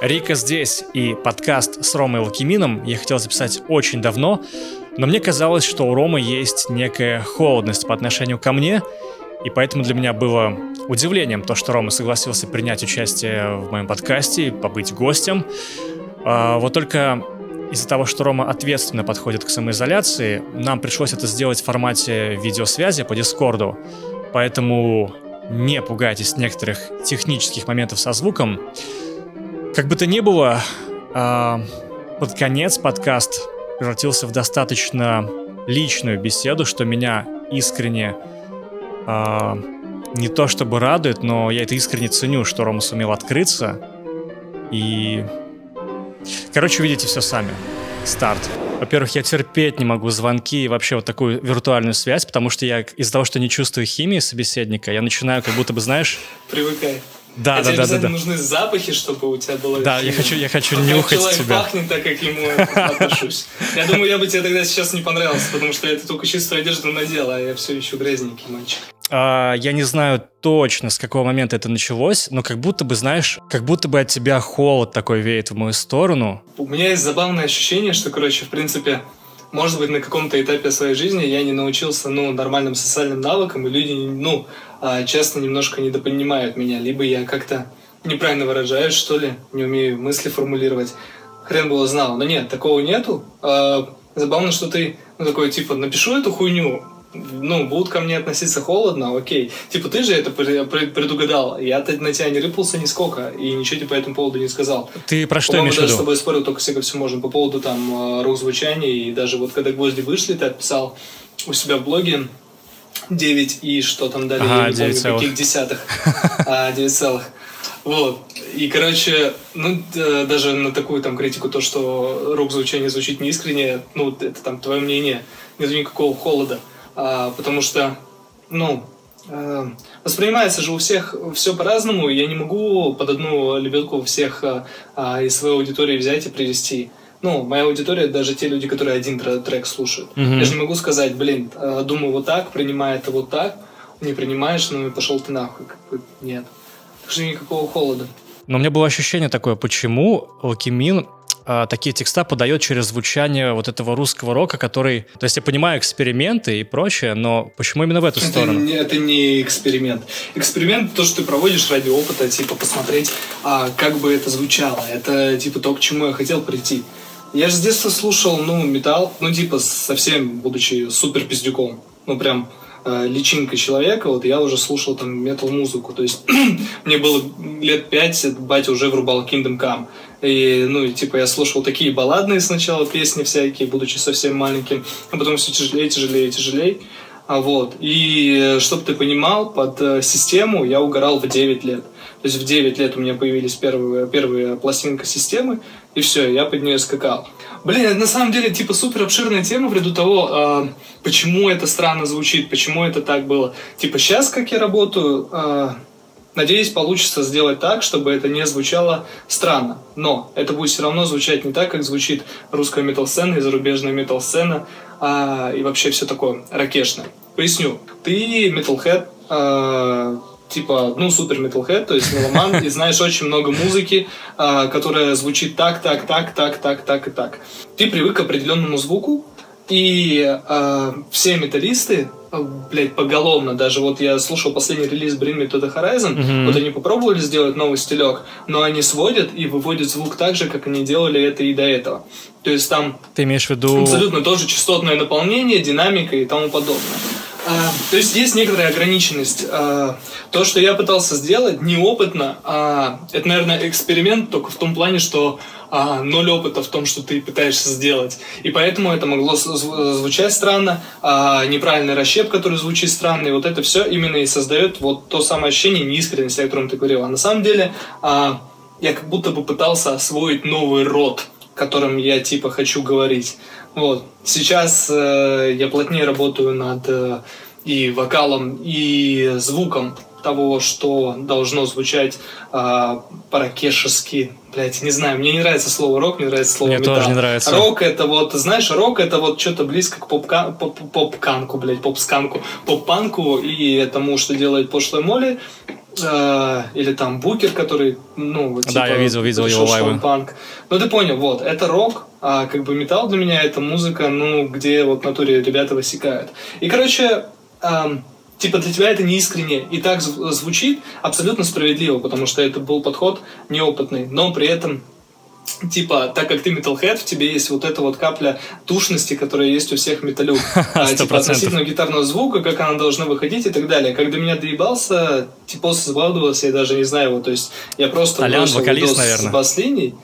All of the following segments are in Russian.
Рика здесь и подкаст с Ромой Лакимином я хотел записать очень давно, но мне казалось, что у Ромы есть некая холодность по отношению ко мне, и поэтому для меня было удивлением то, что Рома согласился принять участие в моем подкасте, побыть гостем. А, вот только из-за того, что Рома ответственно подходит к самоизоляции, нам пришлось это сделать в формате видеосвязи по Дискорду. Поэтому не пугайтесь некоторых технических моментов со звуком. Как бы то ни было, э, под конец подкаст превратился в достаточно личную беседу, что меня искренне э, не то чтобы радует, но я это искренне ценю, что Рома сумел открыться. И, короче, увидите все сами. Старт. Во-первых, я терпеть не могу звонки и вообще вот такую виртуальную связь, потому что я из-за того, что не чувствую химии собеседника, я начинаю как будто бы, знаешь... Привыкай. Да, а да, да, да, да. нужны запахи, чтобы у тебя было. Да, я хочу, я хочу вот нюхать человек тебя. пахнет так, как ему отношусь. Я думаю, я бы тебе тогда сейчас не понравился, потому что это только чистую одежду надел, а я все еще грязненький мальчик. А, я не знаю точно, с какого момента это началось, но как будто бы, знаешь, как будто бы от тебя холод такой веет в мою сторону. У меня есть забавное ощущение, что, короче, в принципе, может быть, на каком-то этапе своей жизни я не научился, ну, нормальным социальным навыкам, и люди, ну, а, часто немножко недопонимают меня, либо я как-то неправильно выражаюсь, что ли, не умею мысли формулировать. Хрен было знал. Но нет, такого нету. А, забавно, что ты ну, такой, типа, напишу эту хуйню, ну, будут ко мне относиться холодно, окей. Типа, ты же это предугадал. Я на тебя не рыпался нисколько и ничего тебе по этому поводу не сказал. Ты про что имеешь в виду? даже с тобой спорил только всего все можно по поводу там а, рок-звучания и даже вот когда гвозди вышли, ты отписал у себя в блоге 9 и что там далее, ага, я не 9 помню, каких десятых. А, 9 целых. Вот. И, короче, ну, даже на такую там критику, то, что рок-звучание звучит неискренне, ну, это там твое мнение, нет никакого холода. А, потому что, ну, э, воспринимается же у всех все по-разному, я не могу под одну лебедку всех э, э, из своей аудитории взять и привести ну, моя аудитория, даже те люди, которые один трек слушают. Mm-hmm. Я же не могу сказать, блин, э, думаю вот так, принимай это вот так, не принимаешь, ну и пошел ты нахуй. Нет. Так что никакого холода. Но у меня было ощущение такое, почему Loqiemean а, такие текста подает через звучание вот этого русского рока, который... То есть я понимаю эксперименты и прочее, но почему именно в эту это сторону? Не, это не эксперимент. Эксперимент — то, что ты проводишь ради опыта, типа посмотреть, а, как бы это звучало. Это типа то, к чему я хотел прийти. Я же с детства слушал, ну, металл, ну, типа, совсем, будучи супер пиздюком. Ну, прям э, личинкой человека, вот я уже слушал там метал-музыку. То есть мне было лет пять, батя уже врубал Kingdom Come. И, ну, типа, я слушал такие балладные сначала песни всякие, будучи совсем маленьким, а потом все тяжелее, тяжелее, тяжелее. А вот. И, чтобы ты понимал, под э, систему я угорал в 9 лет. То есть в 9 лет у меня появились первые, первые пластинка системы, и все, я под нее скакал. Блин, на самом деле типа супер обширная тема в ряду того, э, почему это странно звучит, почему это так было. Типа сейчас, как я работаю, э, надеюсь, получится сделать так, чтобы это не звучало странно. Но это будет все равно звучать не так, как звучит русская метал-сцена и зарубежная метал-сцена, а, и вообще все такое ракешное. Поясню. Ты металлхед, э, типа, ну, супер metalhead, то есть меломан, и знаешь очень много музыки, а, которая звучит так, так, так, так, так, так и так. Ты привык к определенному звуку, и а, все металлисты, а, блядь, поголовно, даже вот я слушал последний релиз Bring Me to the Horizon, mm-hmm. вот они попробовали сделать новый стилек, но они сводят и выводят звук так же, как они делали это и до этого. То есть там... Ты имеешь в виду... Абсолютно тоже частотное наполнение, динамика и тому подобное. А, то есть есть некоторая ограниченность. А, то, что я пытался сделать неопытно, а, это, наверное, эксперимент только в том плане, что а, ноль опыта в том, что ты пытаешься сделать. И поэтому это могло звучать странно, неправильный расщеп, который звучит странно, и вот это все именно и создает вот то самое ощущение неискренности, о котором ты говорил. А на самом деле я как будто бы пытался освоить новый род, которым я типа хочу говорить. Вот. Сейчас э, я плотнее работаю над э, и вокалом, и звуком. того, что должно звучать э, по-ракешески. Блять, не знаю, мне не нравится слово рок, мне нравится слово Мне металл. тоже не нравится. Рок это вот, знаешь, рок это вот что-то близко к попка- поп- поп-канку, блядь, поп-сканку, поп-панку и тому, что делает пошлая Молли. Э, или там Букер, который, ну, вот, Да, я видел- видел пришел, его лайвы. панк. Ну, ты понял, вот, это рок, а как бы металл для меня это музыка, ну, где вот в натуре ребята высекают. И, короче, ам, типа для тебя это не искренне и так зв- звучит абсолютно справедливо, потому что это был подход неопытный, но при этом Типа, так как ты металлхед, в тебе есть вот эта вот капля душности, которая есть у всех металюк. А, Типа, относительно гитарного звука, как она должна выходить и так далее. Когда меня доебался, типа, забалдывался, я даже не знаю его. То есть, я просто Толян, вокалист, наверное. с бас-линией.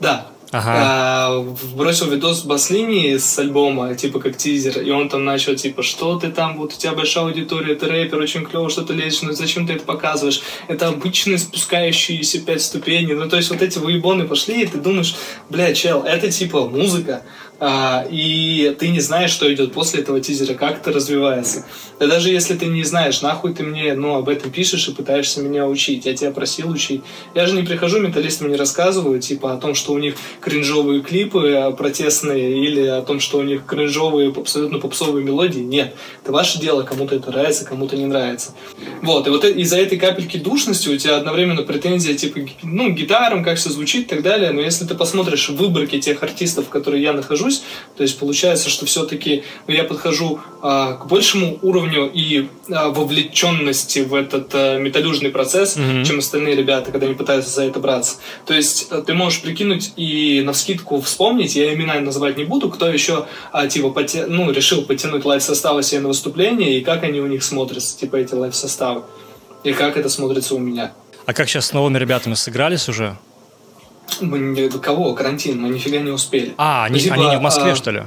Да. Ага. А, бросил видос с бас-линии с альбома, типа как тизер, и он там начал, типа, что ты там, вот у тебя большая аудитория, ты рэпер, очень клево, что ты лезешь, ну зачем ты это показываешь? Это обычные спускающиеся пять ступеней, ну то есть вот эти выебоны пошли, и ты думаешь, бля, чел, это типа музыка, а, и ты не знаешь, что идет после этого тизера, как это развивается. Да даже если ты не знаешь, нахуй ты мне ну, об этом пишешь и пытаешься меня учить. Я тебя просил учить. Я же не прихожу, металлистам не рассказываю, типа, о том, что у них кринжовые клипы а, протестные или о том, что у них кринжовые абсолютно попсовые мелодии. Нет. Это ваше дело, кому-то это нравится, кому-то не нравится. Вот, и вот э- из-за этой капельки душности у тебя одновременно претензия, типа, ну, гитарам, как все звучит и так далее, но если ты посмотришь выборки тех артистов, которые я нахожусь, то есть получается, что все-таки я подхожу а, к большему уровню и а, вовлеченности в этот а, металлюжный процесс, Мгм. чем остальные ребята, когда они пытаются за это браться. То есть а, ты можешь прикинуть и на вскидку вспомнить, я имена называть не буду, кто еще а, типа поте- ну, решил потянуть live-составы себе на выступление, и как они у них смотрятся, типа эти live-составы. И как это смотрится у меня. А как сейчас с новыми ребятами сыгрались уже? Мы не- кого? Карантин, мы нифига не успели. А, они, Ну, типа, они не в Москве, а, что ли?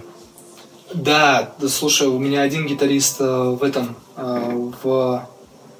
Да, слушай, у меня один гитарист э, в этом, э, в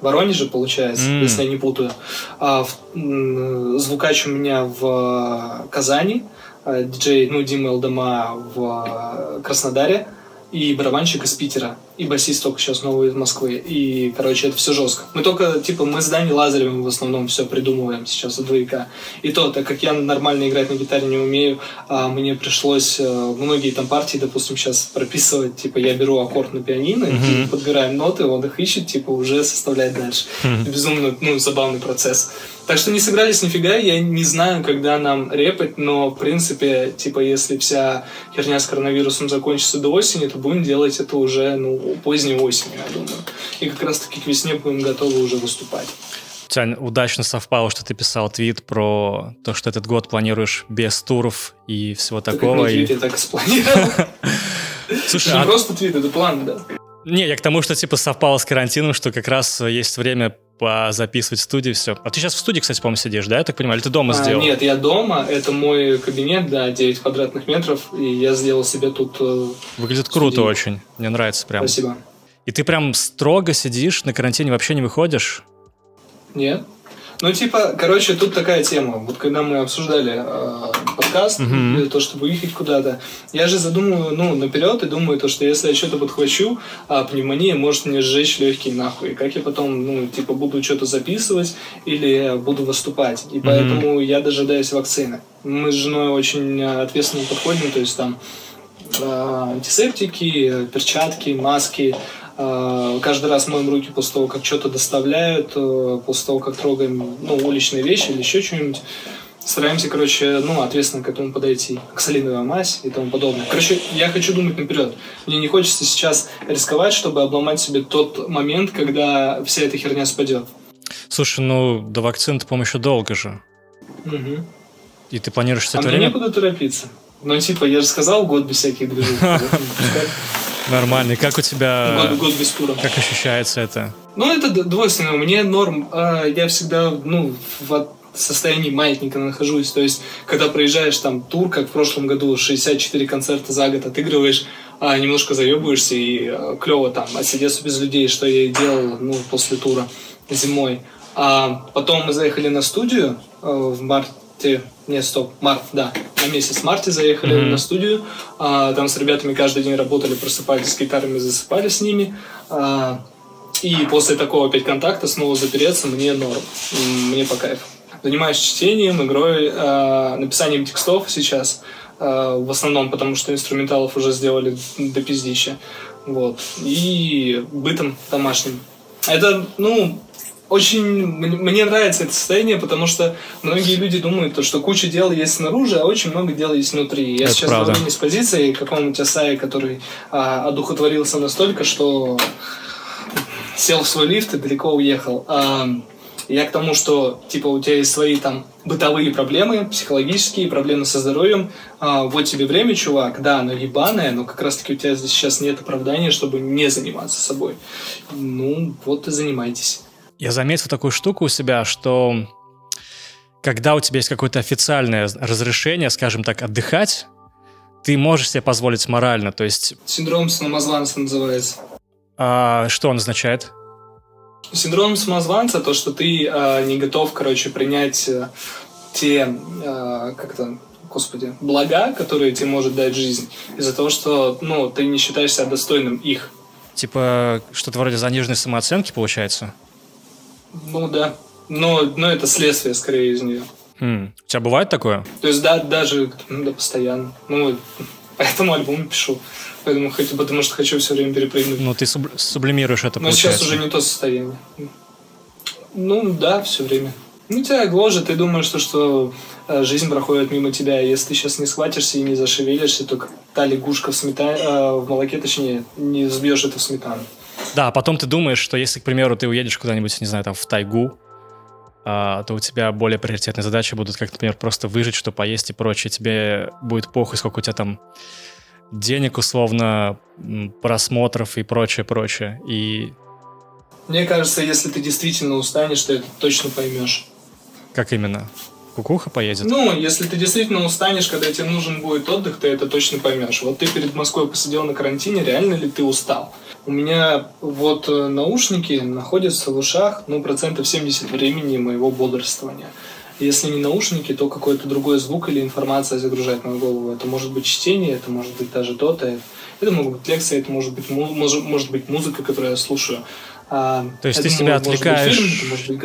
Воронеже, получается, М. если я не путаю. А в- звукач у меня в Казани, э, диджей, ну, Дима Элдома в Краснодаре, и барабанщик из Питера, и басист только сейчас новый из Москвы. И, короче, это все жестко. Мы только, типа, мы с Даней Лазаревым в основном все придумываем сейчас у двояка. И то, так как я нормально играть на гитаре не умею, а мне пришлось э, многие там партии, допустим, сейчас прописывать, типа, я беру аккорд на пианино, и подбираем ноты, он их ищет, типа, уже составляет дальше. Это безумно, ну, забавный процесс. Так что не сыгрались нифига, я не знаю, когда нам репать, но, в принципе, типа, если вся херня с коронавирусом закончится до осени, то будем делать это уже, ну, поздней осенью, я думаю. И как раз-таки к весне будем готовы уже выступать. Тебя удачно совпало, что ты писал твит про то, что этот год планируешь без туров и всего Так такого. и- твите, так и спланировал. Слушай, не а- просто твит, это план, да. Не, я к тому, что типа совпало с карантином, что как раз есть время записывать в студии все. А ты сейчас в студии, кстати, по-моему, сидишь, да, я так понимаю? Или ты дома А, сделал? Нет, я дома, это мой кабинет, да, 9 квадратных метров, и я сделал себе тут... э, Выглядит круто студии. очень. Мне нравится прям. Спасибо. И ты прям строго сидишь, на карантине вообще не выходишь? Нет. Ну, типа, короче, тут такая тема. Вот когда мы обсуждали э, подкаст, или то, чтобы уехать куда-то, я же задумываю, ну, наперед и думаю, то, что если я что-то подхвачу, а пневмония может мне сжечь легкие нахуй. И как я потом, ну, типа, буду что-то записывать или буду выступать. И поэтому я дожидаюсь вакцины. Мы с женой очень э, ответственно подходим, то есть там э, антисептики, перчатки, маски. Э, Каждый раз моем руки после того, как что-то доставляют, э, после того, как трогаем ну, уличные вещи или еще что-нибудь. Стараемся, короче, ну, ответственно к этому подойти. Оксалиновая мазь и тому подобное. Короче, я хочу думать наперед. Мне не хочется сейчас рисковать, чтобы обломать себе тот момент, когда вся эта херня спадет. Слушай, ну, до вакцины-то, по-моему, еще долго же. Мгм. И ты планируешь все А это мне время? некуда торопиться. Ну, типа, я же сказал, год без всяких движений. Нормально. Как у тебя... Год, год без тура. Как ощущается это? Ну, это двойственно. Мне норм. а, Я всегда, ну, в состоянии маятника нахожусь. То есть, когда проезжаешь там тур, как в прошлом году, 64 концерта за год отыгрываешь, а, немножко заебываешься и клево там отсидеться без людей, что я и делал, ну, после тура зимой. А потом мы заехали на студию э, в марте, нет, стоп, март, да, на месяц в марте заехали Мгм. на студию, А, там с ребятами каждый день работали, просыпались с гитарами, засыпали с ними, А, И после такого опять контакта снова запереться мне норм. Мне по кайфу. Занимаюсь чтением, игрой, э, написанием текстов сейчас. Э, в основном потому, что инструменталов уже сделали до пиздища. Вот. И бытом домашним. Это, ну, очень мне нравится это состояние, потому что многие люди думают, что куча дел есть снаружи, а очень много дел есть внутри. Я это сейчас правда. говорю не с позиции какого-нибудь Асая, который а, одухотворился настолько, что сел в свой лифт и далеко уехал. А, я к тому, что типа у тебя есть свои там бытовые проблемы, психологические проблемы со здоровьем. А, вот тебе время, чувак, да, оно ебаное, но как раз-таки у тебя здесь сейчас нет оправдания, чтобы не заниматься собой. Ну, вот и занимайтесь. Я заметил такую штуку у себя, что когда у тебя есть какое-то официальное разрешение, скажем так, отдыхать, ты можешь себе позволить морально, то есть... Синдром самозванца называется. А, что он означает? Синдром самозванца то, что ты а, не готов, короче, принять а, те, а, как то господи, блага, которые тебе может дать жизнь, из-за того, что, ну, ты не считаешь себя достойным их. Типа, что-то вроде заниженной самооценки получается? Ну да. Но, но это следствие скорее из нее. Хм. У тебя бывает такое? То есть, да, даже ну, да, постоянно. Ну, поэтому альбом пишу. Поэтому, потому что хочу все время перепрыгнуть. Ну, ты суб- сублимируешь это, Но сейчас уже не то состояние. Ну, да, все время. Ну, тебя гложет, ты думаешь, что, что жизнь проходит мимо тебя, и если ты сейчас не схватишься и не зашевелишься, то та лягушка в, смета... в молоке, точнее, не взбьешь это в сметану. Да, потом ты думаешь, что если, к примеру, ты уедешь куда-нибудь, не знаю, там, в тайгу, а, то у тебя более приоритетные задачи будут, как, например, просто выжить, что поесть и прочее. Тебе будет похуй, сколько у тебя там денег, условно, просмотров и прочее, прочее. И... Мне кажется, если ты действительно устанешь, ты это точно поймешь. Как именно? Кукуха поедет? Ну, если ты действительно устанешь, когда тебе нужен будет отдых, ты это точно поймешь. Вот ты перед Москвой посидел на карантине, реально ли ты устал? У меня вот наушники находятся в ушах, ну, процентов 70 времени моего бодрствования. Если не наушники, то какой-то другой звук или информация загружает мою голову. Это может быть чтение, это может быть даже то-то. Это могут быть лекции, это может быть, может, может быть музыка, которую я слушаю. А, То есть ты себя отвлекаешь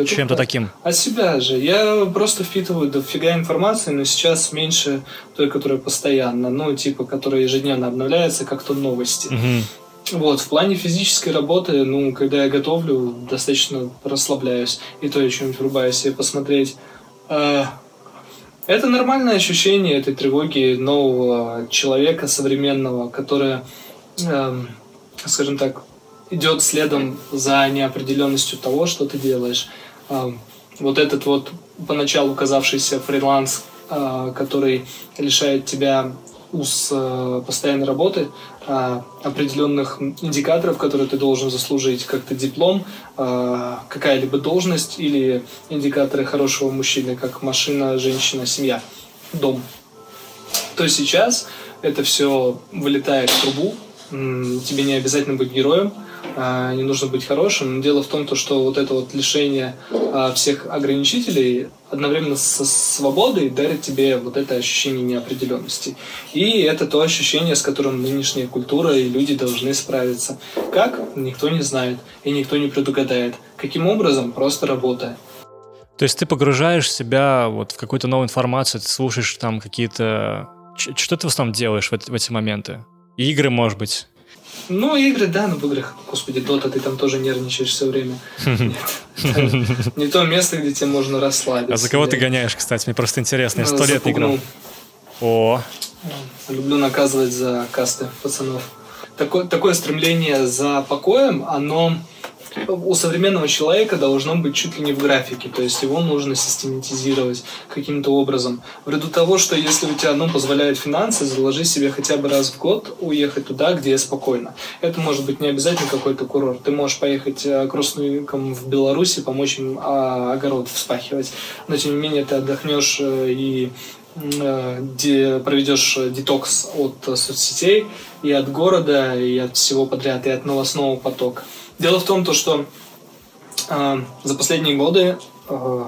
чем-то таким? От себя же. Я просто впитываю дофига информации, но сейчас меньше той, которая постоянно, ну, типа, которая ежедневно обновляется, как то новости. Угу. Вот, в плане физической работы, ну, когда я готовлю, достаточно расслабляюсь. И то я что-нибудь врубаю себе посмотреть. Это нормальное ощущение этой тревоги нового человека современного, которое, эм, скажем так, идет следом за неопределенностью того, что ты делаешь. Эм, вот этот вот поначалу казавшийся фриланс, э, который лишает тебя уз э, постоянной работы, э, определенных индикаторов, которые ты должен заслужить, как-то диплом, э, какая-либо должность или индикаторы хорошего мужчины, как машина, женщина, семья, дом. То сейчас это все вылетает в трубу, тебе не обязательно быть героем, не нужно быть хорошим. Но дело в том, что вот это вот лишение всех ограничителей одновременно со свободой дарит тебе вот это ощущение неопределенности. И это то ощущение, с которым нынешняя культура и люди должны справиться. Как? Никто не знает и никто не предугадает. Каким образом? Просто работая. То есть ты погружаешь себя вот в какую-то новую информацию, ты слушаешь там какие-то... Что ты в основном делаешь в эти моменты? Игры, может быть? Ну, игры, да, но в играх, господи, Дота, ты там тоже нервничаешь все время. Нет. Не то место, где тебе можно расслабиться. А за кого ты гоняешь, кстати? Мне просто интересно. Я сто лет не играл. О. Люблю наказывать за касты пацанов. Такое, такое стремление за покоем, оно у современного человека должно быть чуть ли не в графике, то есть его нужно систематизировать каким-то образом. Ввиду того, что если у тебя, ну, позволяют финансы, заложи себе хотя бы раз в год уехать туда, где спокойно. Это может быть не обязательно какой-то курорт. Ты можешь поехать к родственникам в Беларуси, помочь им а, огород вспахивать, но тем не менее ты отдохнешь и где проведешь детокс от соцсетей и от города, и от всего подряд, и от новостного потока. Дело в том, то, что э, за последние годы э,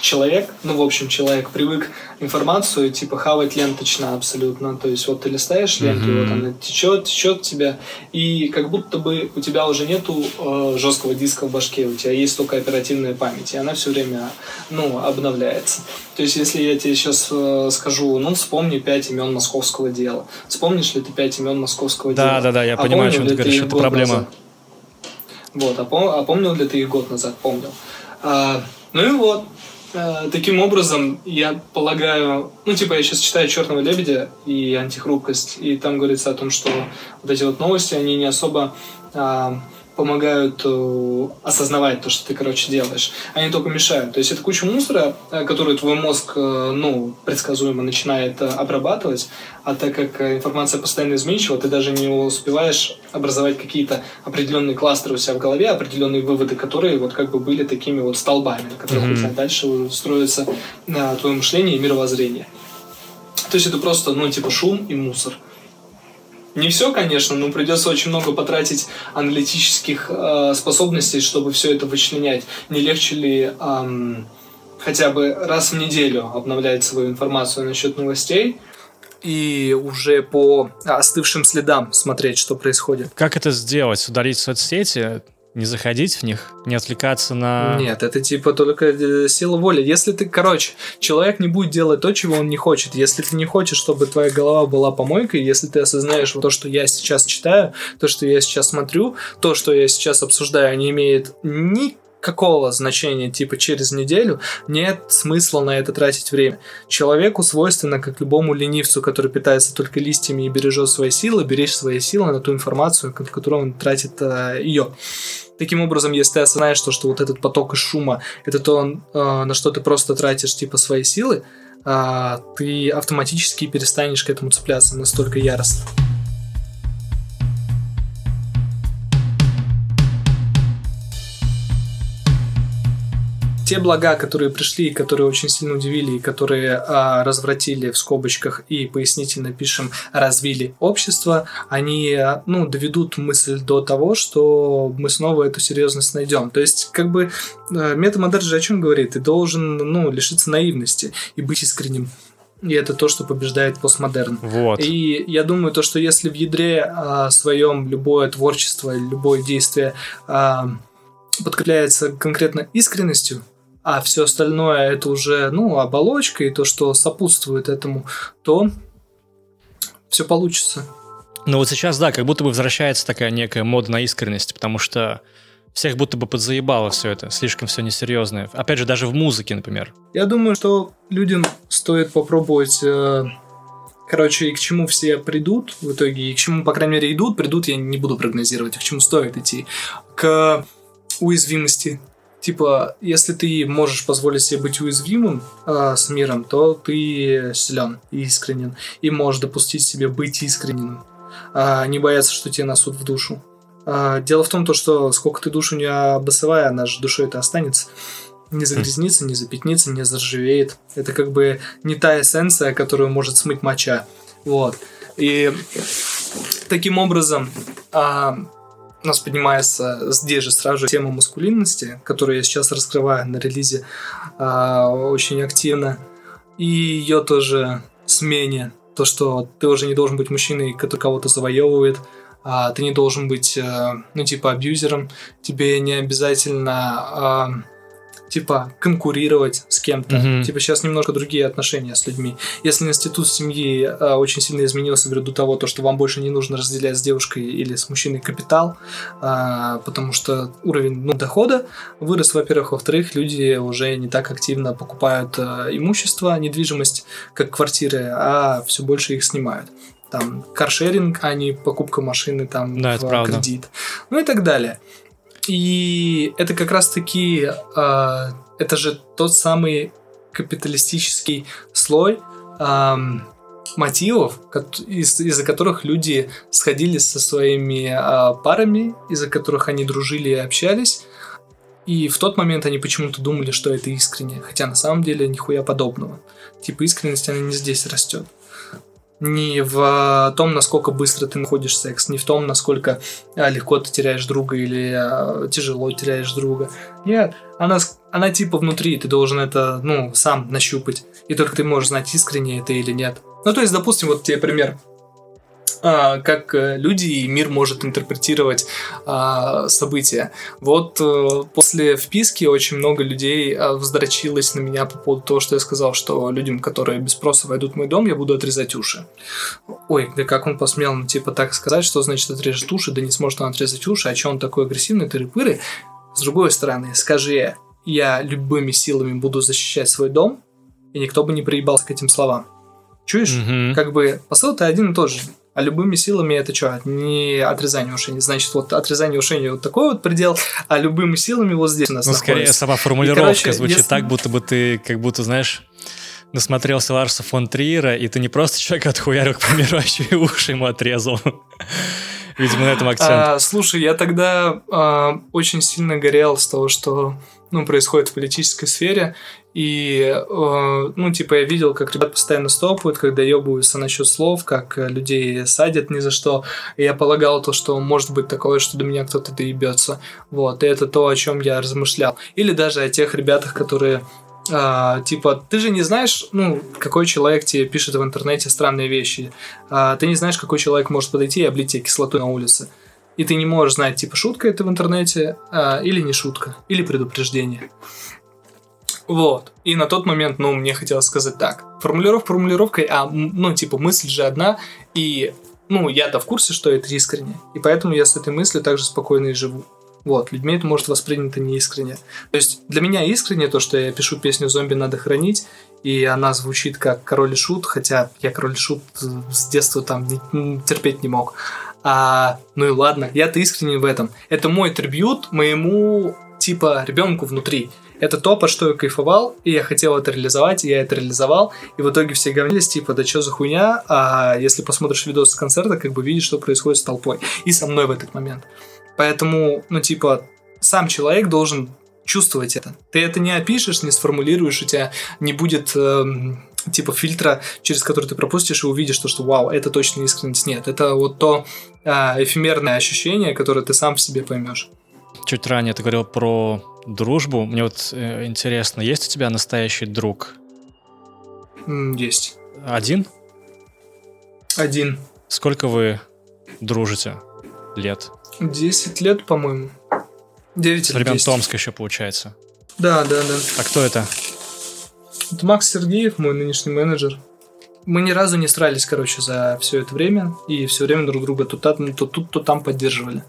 человек, ну, в общем, человек привык информацию, типа, хавать ленточно абсолютно. То есть, вот ты листаешь ленту, mm-hmm. вот она течет, течет тебя, и как будто бы у тебя уже нету э, жесткого диска в башке, у тебя есть только оперативная память, и она все время, ну, обновляется. То есть, если я тебе сейчас э, скажу, ну, вспомни пять имен московского дела. Вспомнишь ли ты пять имен московского да, дела? Да, да, да, я а понимаю, о чем ты говоришь, это проблема. Назад? Вот, а, пом- а помнил ли ты их год назад? Помнил. А, ну и вот, а, таким образом, я полагаю, ну, типа, я сейчас читаю «Черного лебедя» и «Антихрупкость», и там говорится о том, что вот эти вот новости, они не особо а, помогают э, осознавать то, что ты, короче, делаешь. Они только мешают. То есть это куча мусора, э, которую твой мозг, э, ну, предсказуемо начинает обрабатывать, а так как информация постоянно изменчива, ты даже не успеваешь образовать какие-то определенные кластеры у себя в голове, определенные выводы, которые вот как бы были такими вот столбами, на которых mm-hmm. у тебя дальше строится твое мышление и мировоззрение. То есть это просто, ну, типа шум и мусор. Не все, конечно, но придется очень много потратить аналитических э, способностей, чтобы все это вычленять. Не легче ли эм, хотя бы раз в неделю обновлять свою информацию насчет новостей? и уже по остывшим следам смотреть, что происходит. Как это сделать? Удалить соцсети? Не заходить в них, не отвлекаться на... Нет, это типа только э, сила воли. Если ты, короче, человек не будет делать то, чего он не хочет. Если ты не хочешь, чтобы твоя голова была помойкой, если ты осознаешь то, что я сейчас читаю, то, что я сейчас смотрю, то, что я сейчас обсуждаю, не имеет ни какого значения, типа через неделю, нет смысла на это тратить время. Человеку свойственно, как любому ленивцу, который питается только листьями и бережет свои силы, беречь свои силы на ту информацию, которую он тратит э, ее. Таким образом, если ты осознаешь то, что вот этот поток из шума, это то, э, на что ты просто тратишь типа свои силы, э, ты автоматически перестанешь к этому цепляться настолько яростно. Те блага, которые пришли, которые очень сильно удивили, и которые а, развратили в скобочках и пояснительно пишем развили общество, они ну, доведут мысль до того, что мы снова эту серьезность найдем. То есть, как бы э, метамодерн же о чем говорит? Ты должен ну, лишиться наивности и быть искренним. И это то, что побеждает постмодерн. Вот. И я думаю, то, что если в ядре а, своем любое творчество, любое действие а, подкрепляется конкретно искренностью, а все остальное это уже, ну, оболочка и то, что сопутствует этому, то все получится. Ну вот сейчас, да, как будто бы возвращается такая некая мода на искренность, потому что всех будто бы подзаебало все это, слишком все несерьезное. Опять же, даже в музыке, например. Я думаю, что людям стоит попробовать э, короче, и к чему все придут в итоге, и к чему, по крайней мере, идут, придут, я не буду прогнозировать, а к чему стоит идти. К уязвимости, типа, если ты можешь позволить себе быть уязвимым э, с миром, то ты силен и искренен. И можешь допустить себе быть искренним. Э, не бояться, что тебе насут в душу. Э, дело в том, то, что сколько ты душу не обосывая, она же душой это останется. Не загрязнится, не запятнится, не заржавеет. Это как бы не та эссенция, которую может смыть моча. Вот. И таким образом у нас поднимается здесь же сразу же тема маскулинности, которую я сейчас раскрываю на релизе э, очень активно. И ее тоже смене. То, что ты уже не должен быть мужчиной, который кого-то завоевывает, а ты не должен быть, э, ну, типа, абьюзером. Тебе не обязательно... Э, типа, конкурировать с кем-то. Mm-hmm. Типа, сейчас немножко другие отношения с людьми. Если институт семьи э, очень сильно изменился ввиду того, то, что вам больше не нужно разделять с девушкой или с мужчиной капитал, э, потому что уровень ну, дохода вырос, во-первых. Во-вторых, люди уже не так активно покупают э, имущество, недвижимость, как квартиры, а все больше их снимают там каршеринг, а не покупка машины там да, в кредит. Ну и так далее. И это как раз-таки, э, это же тот самый капиталистический слой э, мотивов, из- из-за которых люди сходились со своими э, парами, из-за которых они дружили и общались. И в тот момент они почему-то думали, что это искренне, хотя на самом деле нихуя подобного. Типа искренность, она не здесь растет не в том, насколько быстро ты находишь секс, не в том, насколько а, легко ты теряешь друга или а, тяжело теряешь друга. Нет, она она типа внутри, ты должен это, ну, сам нащупать. И только ты можешь знать, искренне это или нет. Ну, то есть, допустим, вот тебе пример. А, как э, люди и мир может интерпретировать а, события. Вот а, после вписки очень много людей а, вздрочилось на меня по поводу того, что я сказал, что людям, которые без спроса войдут в мой дом, я буду отрезать уши. Ой, да как он посмел, ну, типа, так сказать, что значит отрежет уши, да не сможет он отрезать уши, а что он такой агрессивный, тыры-пыры. С другой стороны, скажи, я любыми силами буду защищать свой дом, и никто бы не приебался к этим словам. Чуешь? Мгм. Как бы посыл-то один и тот же. А любыми силами это что? Не отрезание ушей. Значит, вот отрезание ушей вот такой вот предел, а любыми силами вот здесь у нас Ну, скорее, находится. сама формулировка короче, звучит если- так, будто бы ты, как будто, знаешь, насмотрелся Ларса фон Триера, и ты не просто человека отхуярил, к примеру, а еще и уши ему отрезал. Видимо, на этом акцент. А, слушай, я тогда а, очень сильно горел с того, что ну, происходит в политической сфере. И, э, ну, типа, я видел, как ребят постоянно стопают, когда ебаются насчет слов, как э, людей садят ни за что. И я полагал то, что может быть такое, что до меня кто-то доебется. Вот, и это то, о чем я размышлял. Или даже о тех ребятах, которые а, типа, ты же не знаешь, ну, какой человек тебе пишет в интернете странные вещи. А, ты не знаешь, какой человек может подойти и облить тебе кислотой на улице. И ты не можешь знать, типа, шутка это в интернете а, или не шутка, или предупреждение. Вот. И на тот момент, ну, мне хотелось сказать так. Формулировка формулировкой, а, ну, типа, мысль же одна, и, ну, я-то в курсе, что это искренне. И поэтому я с этой мыслью также спокойно и живу. Вот, людьми это может воспринято неискренне. То есть для меня искренне то, что я пишу песню «Зомби надо хранить», и она звучит как «Король и Шут», хотя я «Король и Шут» с детства там не- терпеть не мог. А, ну и ладно, я-то искренне в этом. Это мой трибют моему, типа, ребенку внутри. Это то, по что я кайфовал, и я хотел это реализовать, и я это реализовал, и в итоге все говнились, типа, да что за хуйня, а если посмотришь видос с концерта, как бы видишь, что происходит с толпой, и со мной в этот момент. Поэтому, ну, типа, сам человек должен чувствовать это. Ты это не опишешь, не сформулируешь, у тебя не будет эм, типа фильтра, через который ты пропустишь и увидишь то, что вау, это точно искренность. Нет, это вот то а, эфемерное ощущение, которое ты сам в себе поймешь. Чуть ранее ты говорил про дружбу. Мне вот э, интересно, есть у тебя настоящий друг? Есть. Один? Один. Сколько вы дружите лет? 10 лет, по-моему. 9 С или времен 10. Томска еще получается. Да, да, да. А кто это? Это Макс Сергеев, мой нынешний менеджер. Мы ни разу не срались, короче, за все это время. И все время друг друга то, там, то тут, то там поддерживали.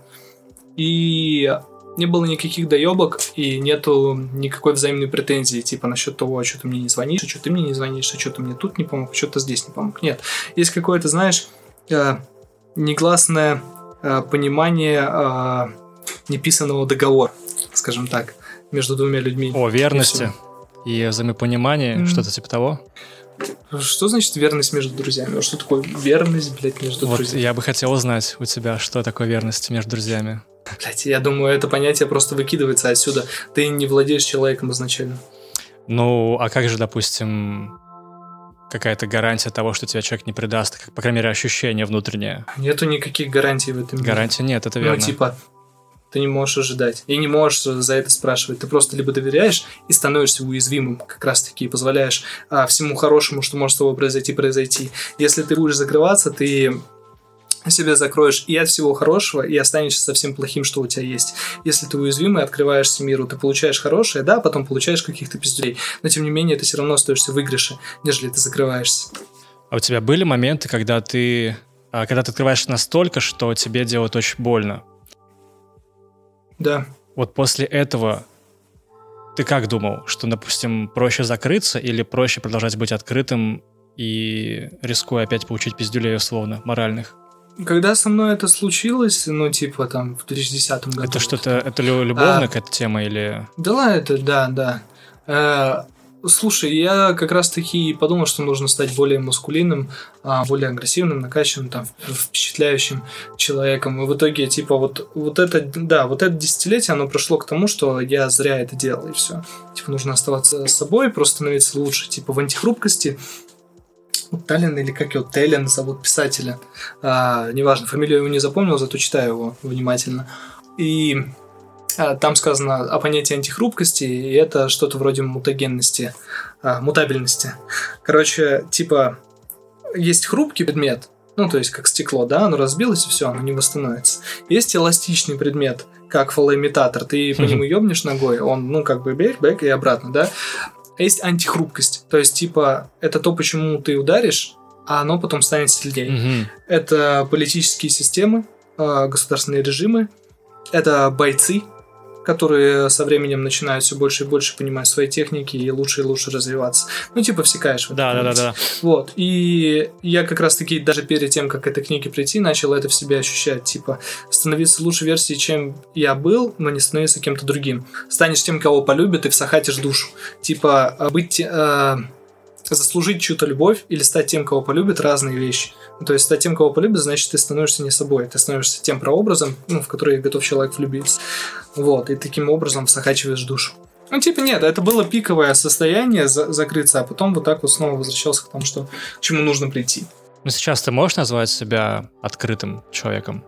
И не было никаких доебок, и нету никакой взаимной претензии, типа насчет того, а что ты мне не звонишь, а что ты мне не звонишь, а что ты мне тут не помог, а что ты здесь не помог. Нет. Есть какое-то, знаешь, э, негласное э, понимание э, неписанного договора, скажем так, между двумя людьми. О, И верности и взаимопонимании, Мгм. что-то типа того. Что значит верность между друзьями? Что такое верность, блядь, между Вот друзьями? я бы хотел узнать у тебя, что такое верность между друзьями. Блядь, я думаю, это понятие просто выкидывается отсюда. Ты не владеешь человеком изначально. Ну, а как же, допустим, какая-то гарантия того, что тебя человек не предаст, как, по крайней мере, ощущение внутреннее? Нету никаких гарантий в этом мире. Гарантии нет, это Ну, верно. типа, ты не можешь ожидать. И не можешь за это спрашивать. Ты просто либо доверяешь и становишься уязвимым, как раз-таки, и позволяешь а, всему хорошему, что может с тобой произойти, произойти. Если ты будешь закрываться, ты себя закроешь и от всего хорошего, и останешься со всем плохим, что у тебя есть. Если ты уязвимый, открываешься миру, ты получаешь хорошее, да, потом получаешь каких-то пиздюлей, но тем не менее ты все равно остаешься в выигрыше, нежели ты закрываешься. А у тебя были моменты, когда ты, а, когда ты открываешься настолько, что тебе делают очень больно? Да. Вот после этого ты как думал, что, допустим, проще закрыться или проще продолжать быть открытым и рискуя опять получить пиздюлей условно, моральных? Когда со мной это случилось, ну, типа, там, в 2010 году. Это что-то, это лю- любовная А. какая-то тема или... Да это, да, да. Э, слушай, я как раз таки подумал, что нужно стать более мускулинным, а, более агрессивным, накачанным, там, впечатляющим человеком. И в итоге, типа, вот, вот это, да, вот это десятилетие, оно прошло к тому, что я зря это делал, и все. Типа, нужно оставаться собой, просто становиться лучше. Типа, в антихрупкости Таллин или как его, Теллин зовут писателя. А, неважно, фамилию его не запомнил, зато читаю его внимательно. И а, там сказано о понятии антихрупкости, и это что-то вроде мутагенности, а, мутабельности. Короче, типа, есть хрупкий предмет, ну, то есть как стекло, да, оно разбилось, и все, оно не восстановится. Есть эластичный предмет, как фаллоимитатор, ты по нему ебнешь ногой, он, ну, как бы back, back и обратно, да. А есть антихрупкость, то есть, типа, это то, почему ты ударишь, а оно потом станет сильнее. Это политические системы, а, государственные режимы, это бойцы, которые со временем начинают все больше и больше понимать свои техники и лучше и лучше развиваться. Ну, типа, всекаешь. В да, да, да, да. Вот. И я как раз-таки даже перед тем, как к этой книге прийти, начал это в себе ощущать. Типа, становиться лучшей версией, чем я был, но не становиться кем-то другим. Станешь тем, кого полюбят, и всахатишь душу. Типа, быть... Э, заслужить чью-то любовь или стать тем, кого полюбят, разные вещи. Ну, то есть стать тем, кого полюбят, значит, ты становишься не собой, ты становишься тем прообразом, ну, в который готов человек влюбиться. Вот, и таким образом всахачиваешь душу. Ну, типа, нет, это было пиковое состояние за закрыться, а потом вот так вот снова возвращался к тому, что к чему нужно прийти. Ну, сейчас ты можешь назвать себя открытым человеком?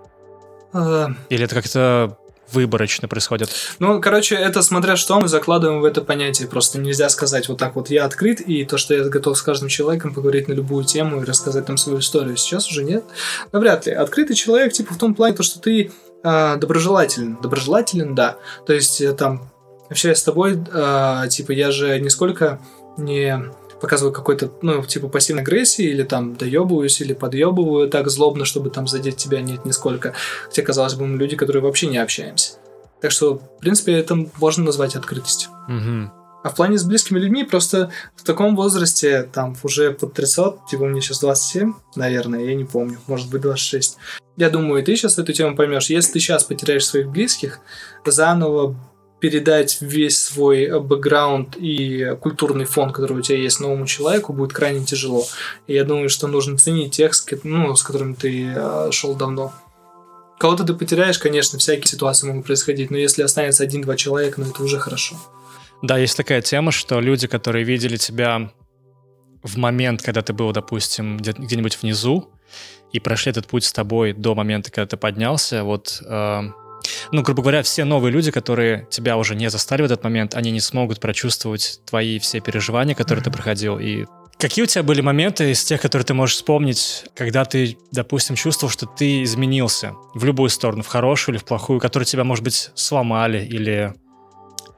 А. Или это как-то выборочно происходит? Ну, короче, это смотря что мы закладываем в это понятие. Просто нельзя сказать вот так вот я открыт, и то, что я готов с каждым человеком поговорить на любую тему и рассказать там свою историю. Сейчас уже нет. Навряд ли. Открытый человек, типа, в том плане, то, что ты э, доброжелателен. Доброжелателен, да. То есть, э, там, общаясь с тобой, э, типа, я же нисколько не показываю какой-то, ну, типа пассивной агрессии, или там доебываюсь, или подъебываю так злобно, чтобы там задеть тебя нет нисколько. Хотя, казалось бы, мы люди, которые вообще не общаемся. Так что, в принципе, это можно назвать открытостью. Угу. А в плане с близкими людьми просто в таком возрасте, там, уже под 300, типа, мне сейчас 27, наверное, я не помню, может быть, 26. Я думаю, ты сейчас эту тему поймешь. Если ты сейчас потеряешь своих близких, заново передать весь свой э, бэкграунд и культурный фон, который у тебя есть новому человеку, будет крайне тяжело. И я думаю, что нужно ценить тех, ну, с которыми ты э, шел давно. Кого-то ты потеряешь, конечно, всякие ситуации могут происходить, но если останется один-два человека, ну это уже хорошо. Да, есть такая тема, что люди, которые видели тебя в момент, когда ты был, допустим, где-нибудь внизу, и прошли этот путь с тобой до момента, когда ты поднялся, вот э, ну, грубо говоря, все новые люди, которые тебя уже не застали в этот момент, они не смогут прочувствовать твои все переживания, которые mm-hmm. ты проходил. И какие у тебя были моменты из тех, которые ты можешь вспомнить, когда ты, допустим, чувствовал, что ты изменился в любую сторону, в хорошую или в плохую, которые тебя, может быть, сломали или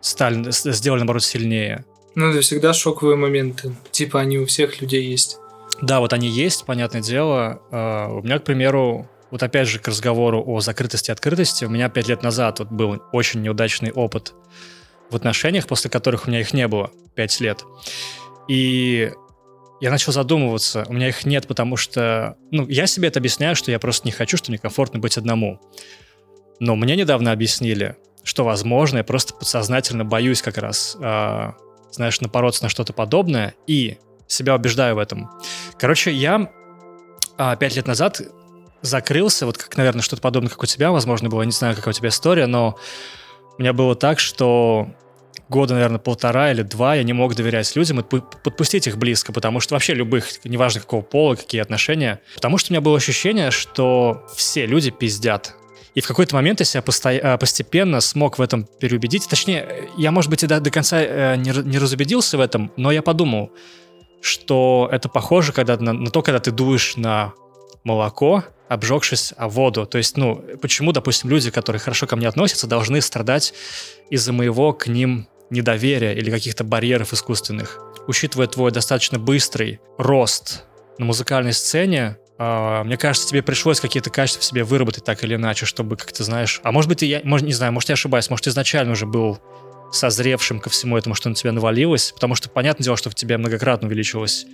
стали, сделали, наоборот, сильнее? Ну, это всегда шоковые моменты. Типа они у всех людей есть. Да, вот они есть, понятное дело. А, у меня, к примеру, вот опять же к разговору о закрытости и открытости, у меня пять лет назад вот был очень неудачный опыт в отношениях, после которых у меня их не было пять лет. И я начал задумываться, у меня их нет, потому что, ну, я себе это объясняю, что я просто не хочу, что мне комфортно быть одному. Но мне недавно объяснили, что, возможно, я просто подсознательно боюсь как раз, э, знаешь, напороться на что-то подобное и себя убеждаю в этом. Короче, я э, пять лет назад закрылся, вот как, наверное, что-то подобное, как у тебя, возможно, было, не знаю, какая у тебя история, но у меня было так, что года, наверное, полтора или два я не мог доверять людям и подпустить их близко, потому что вообще любых, неважно какого пола, какие отношения, потому что у меня было ощущение, что все люди пиздят. И в какой-то момент я себя посто... Э, постепенно смог в этом переубедить. Точнее, я, может быть, и до, до конца э, не, не разубедился в этом, но я подумал, что это похоже когда, на, на то, когда ты дуешь на молоко, обжегшись о воду. То есть, ну, почему, допустим, люди, которые хорошо ко мне относятся, должны страдать из-за моего к ним недоверия или каких-то барьеров искусственных. Учитывая твой достаточно быстрый рост на музыкальной сцене, Uh, мне кажется, тебе пришлось какие-то качества в себе выработать так или иначе, чтобы, как ты знаешь... А может быть, я, может, не знаю, может, я ошибаюсь, может, изначально уже был созревшим ко всему этому, что на тебя навалилось, потому что, понятное дело, что в тебе многократно увеличилось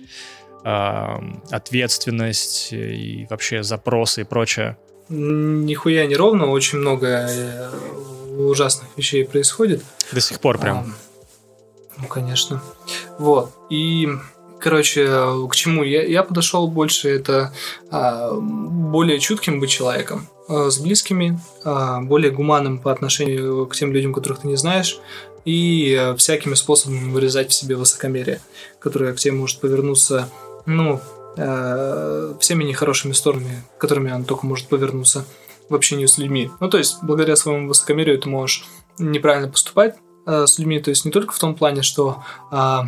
ответственность и вообще запросы и прочее? Нихуя не ровно, очень много э, ужасных вещей происходит. До сих пор прям. А, ну, конечно. Вот. И, короче, к чему я, я подошел больше, это а, более чутким быть человеком а, с близкими, а, более гуманным по отношению к тем людям, которых ты не знаешь, и а, всякими способами вырезать в себе высокомерие, которое к тебе может повернуться ну, э, всеми нехорошими сторонами, которыми он только может повернуться в общении с людьми. Ну, то есть, благодаря своему высокомерию ты можешь неправильно поступать э, с людьми, то есть не только в том плане, что э,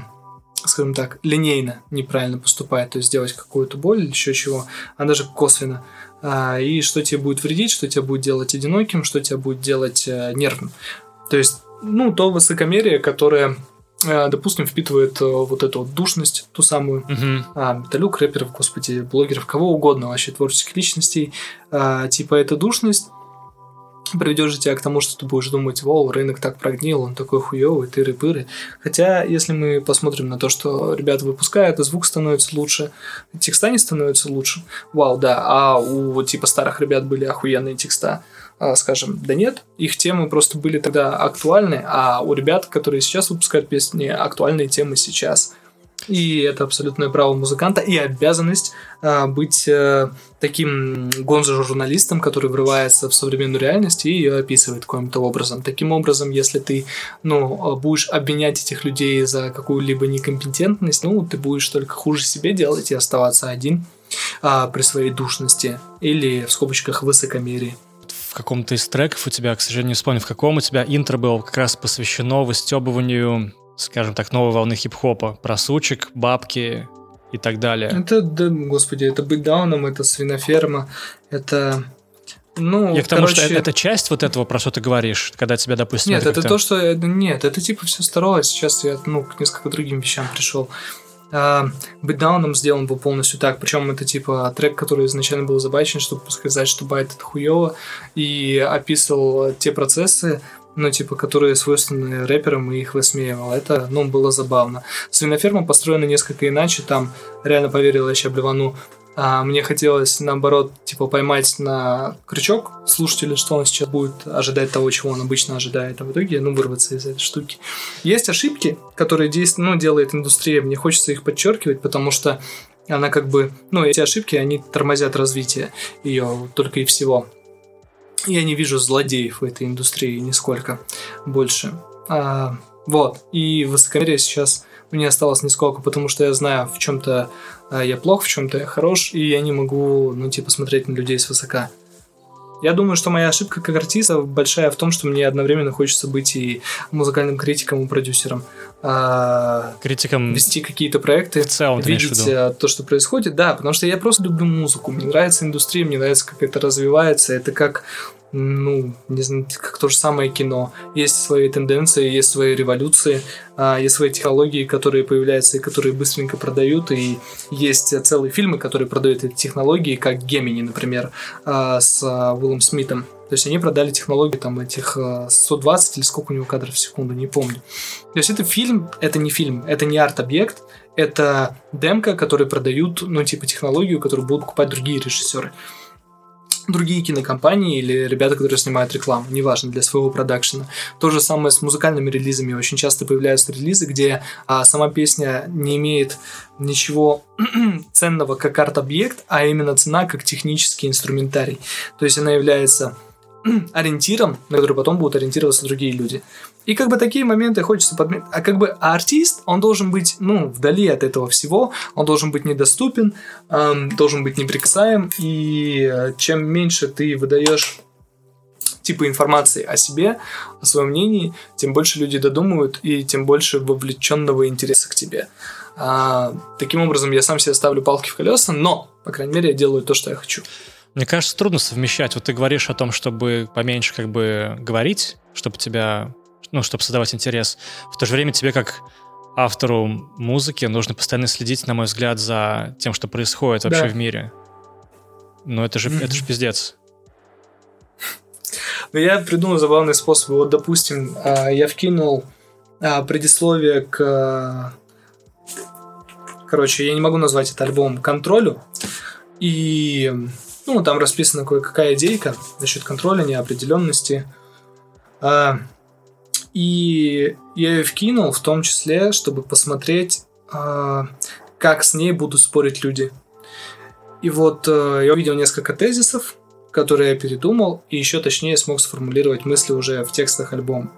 скажем так, линейно неправильно поступает, то есть сделать какую-то боль или еще чего, а даже косвенно. А, и что тебе будет вредить, что тебя будет делать одиноким, что тебя будет делать э, нервным. То есть, ну, то высокомерие, которое э, допустим, впитывает э, вот эту вот душность, ту самую, uh-huh. а, металлюк, рэперов, господи, блогеров, кого угодно вообще, творческих личностей, а, типа эта душность приведет же тебя к тому, что ты будешь думать, вау, рынок так прогнил, он такой хуёвый, тыры-пыры. Хотя, если мы посмотрим на то, что ребята выпускают, и звук становится лучше, текста не становятся лучше, вау, да, а у типа старых ребят были охуенные текста, скажем, да нет, их темы просто были тогда актуальны, а у ребят, которые сейчас выпускают песни, актуальные темы сейчас – и это абсолютное право музыканта и обязанность э, быть э, таким гонзо-журналистом, который врывается в современную реальность и ее описывает каким-то образом. Таким образом, если ты ну, будешь обменять этих людей за какую-либо некомпетентность, ну, ты будешь только хуже себе делать и оставаться один э, при своей душности или в скобочках высокомерии в каком-то из треков у тебя, к сожалению, не вспомню, в каком у тебя интро было как раз посвящено выстебыванию скажем так, новой волны хип-хопа, про сучек, бабки и так далее. Это, да, господи, это быть дауном, это свиноферма, это... Ну, Я к тому, короче... что это, это часть вот этого, про что ты говоришь, когда тебя, допустим... Нет, это, это то, что... Э, нет, это типа все старалось. Сейчас я, ну, к несколько другим вещам пришел. Uh, быть дауном сделан был полностью так, причем это типа трек, который изначально был забачен, чтобы сказать, что байт это хуево, и описывал те процессы, ну, типа, которые свойственны рэперам и их высмеивал. Это, ну, было забавно. Свиноферма построена несколько иначе, там реально поверил, я сейчас блевану. А мне хотелось, наоборот, типа, поймать на крючок слушателя, что он сейчас будет ожидать того, чего он обычно ожидает, а в итоге, ну, вырваться из этой штуки. Есть ошибки, которые действуют, ну, делает индустрия, мне хочется их подчеркивать, потому что она как бы, ну, эти ошибки, они тормозят развитие ее только и всего я не вижу злодеев в этой индустрии нисколько больше. А, вот. И высокомерие сейчас мне осталось нисколько, потому что я знаю, в чем-то я плох, в чем-то я хорош, и я не могу, ну, типа, смотреть на людей свысока. Я думаю, что моя ошибка как артиста большая в том, что мне одновременно хочется быть и музыкальным критиком, и продюсером. А, критиком вести какие-то проекты, в целом, видеть э, то, что происходит. Да, потому что я просто люблю музыку. Мне нравится индустрия, мне нравится, как это развивается. Это как ну, не знаю, как то же самое кино. Есть свои тенденции, есть свои революции, а, есть свои технологии, которые появляются и которые быстренько продают, и есть целые фильмы, которые продают эти технологии, как Гемини, например, а, с а, Уиллом Смитом. То есть они продали технологии там этих 120 или сколько у него кадров в секунду, не помню. То есть это фильм, это не фильм, это не арт-объект, это демка, которые продают, ну, типа технологию, которую будут покупать другие режиссеры другие кинокомпании или ребята, которые снимают рекламу, неважно, для своего продакшена. То же самое с музыкальными релизами. Очень часто появляются релизы, где а, сама песня не имеет ничего ценного как арт-объект, а именно цена как технический инструментарий. То есть она является ориентиром, на который потом будут ориентироваться другие люди. И как бы такие моменты хочется подметить. А как бы а артист, он должен быть, ну, вдали от этого всего, он должен быть недоступен, эм, должен быть неприкасаем, и э, чем меньше ты выдаешь типа информации о себе, о своем мнении, тем больше люди додумывают, и тем больше вовлеченного интереса к тебе. А, таким образом, я сам себе ставлю палки в колеса, но, по крайней мере, я делаю то, что я хочу. Мне кажется, трудно совмещать. Вот ты говоришь о том, чтобы поменьше как бы говорить, чтобы тебя ну, чтобы создавать интерес. В то же время тебе как автору музыки нужно постоянно следить, на мой взгляд, за тем, что происходит вообще да. в мире. Ну, это же, mm-hmm. это же пиздец. Ну, я придумал забавный способ. Вот, допустим, а, я вкинул а, предисловие к... Короче, я не могу назвать это альбомом «Контролю». И ну, там расписана кое-какая идейка насчет контроля, неопределенности. И я ее вкинул в том числе, чтобы посмотреть, а, как с ней будут спорить люди. И вот э, я увидел несколько тезисов, которые я передумал, и еще точнее смог сформулировать мысли уже в текстах альбома.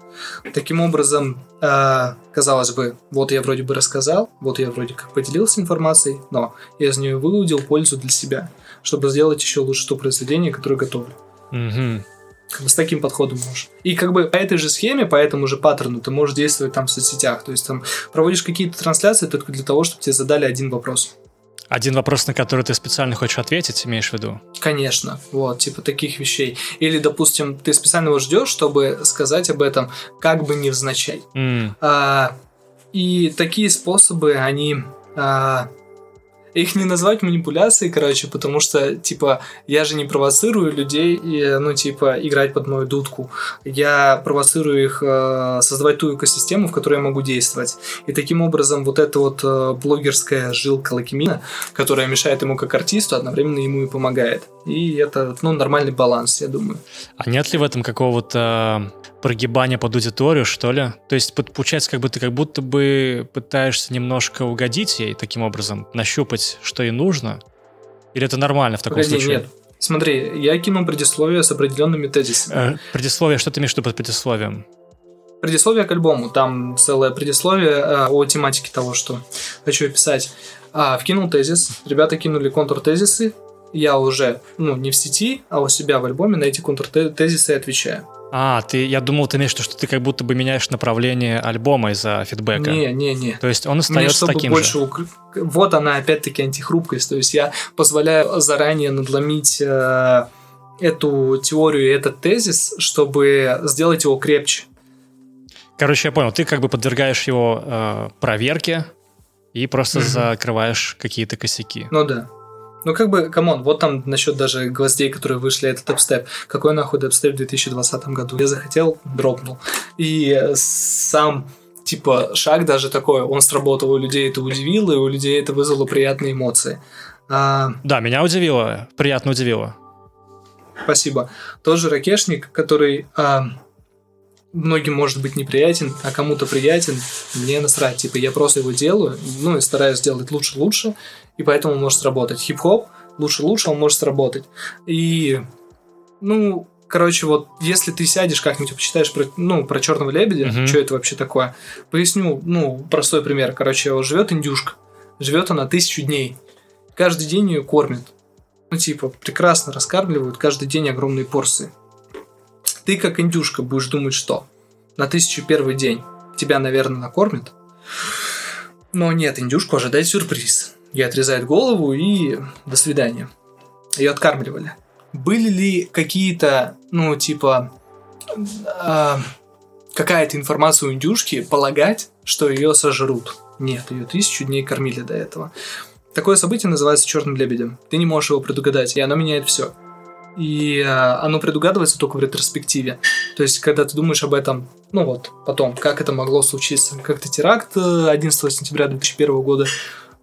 Таким образом, э, казалось бы, вот я вроде бы рассказал, вот я вроде как поделился информацией, но я из нее выудил пользу для себя, чтобы сделать еще лучше то произведение, которое готовлю. Угу. С таким подходом можешь. И как бы по этой же схеме, по этому же паттерну ты можешь действовать там в соцсетях. То есть там проводишь какие-то трансляции только для того, чтобы тебе задали один вопрос. Один вопрос, на который ты специально хочешь ответить, имеешь в виду? Конечно, вот, типа таких вещей. Или, допустим, ты специально его ждешь, чтобы сказать об этом как бы невзначай. Mm. А, и такие способы, они а, их не назвать манипуляцией, короче, потому что, типа, я же не провоцирую людей, ну, типа, играть под мою дудку. Я провоцирую их э, создавать ту экосистему, в которой я могу действовать. И таким образом вот эта вот э, блогерская жилка Лакимина, которая мешает ему как артисту, одновременно ему и помогает. И это, ну, нормальный баланс, я думаю. А нет ли в этом какого-то прогибания под аудиторию, что ли? То есть получается, как бы ты как будто бы пытаешься немножко угодить ей таким образом, нащупать, что ей нужно? Или это нормально в таком Погоди, случае? нет. Смотри, я кинул предисловие с определенными тезисами. Э, предисловие, что ты имеешь в виду под предисловием? Предисловие к альбому, там целое предисловие э, о тематике того, что хочу описать. А, вкинул тезис, ребята кинули контур-тезисы, я уже, ну, не в сети, а у себя в альбоме на эти контур-тезисы отвечаю. А, ты, я думал, ты имеешь в виду, что ты как будто бы меняешь направление альбома из-за фидбэка. Не, не, не. То есть он остается Мне, таким больше же. Ук... Вот она опять-таки антихрупкость. То есть я позволяю заранее надломить э, эту теорию и этот тезис, чтобы сделать его крепче. Короче, я понял, ты как бы подвергаешь его э, проверке и просто закрываешь какие-то косяки. Ну да. Ну как бы, come on, вот там насчет даже гвоздей, которые вышли, это дабстеп. Какой нахуй дабстеп в 2020 году? Я захотел, дропнул. И сам типа шаг даже такой, он сработал, у людей это удивило, и у людей это вызвало приятные эмоции. А, Да, меня удивило, приятно удивило. спасибо. Тот же ракешник, который а, многим может быть неприятен, а кому-то приятен, мне насрать. Типа я просто его делаю, ну и стараюсь сделать лучше-лучше, и поэтому он может сработать. Хип-хоп лучше-лучше, он может сработать. И, ну, короче, вот если ты сядешь как-нибудь, почитаешь про, ну, про черного лебедя, Мгм. что это вообще такое, поясню, ну, простой пример. Короче, живет индюшка, живет она тысячу дней. Каждый день ее кормят. Ну, типа, прекрасно раскармливают каждый день огромные порции. Ты, как индюшка, будешь думать, что на тысячу первый день тебя, наверное, накормят. Но нет, индюшку ожидает сюрприз. Ей отрезают голову и до свидания. Ее откармливали. Были ли какие-то, ну, типа, а, какая-то информация у индюшки полагать, что ее сожрут? Нет, ее тысячу дней кормили до этого. Такое событие называется черным лебедем. Ты не можешь его предугадать, и оно меняет все. И а, оно предугадывается только в ретроспективе. То есть, когда ты думаешь об этом, ну вот, потом, как это могло случиться. Как-то теракт э, 11 сентября 2001 года,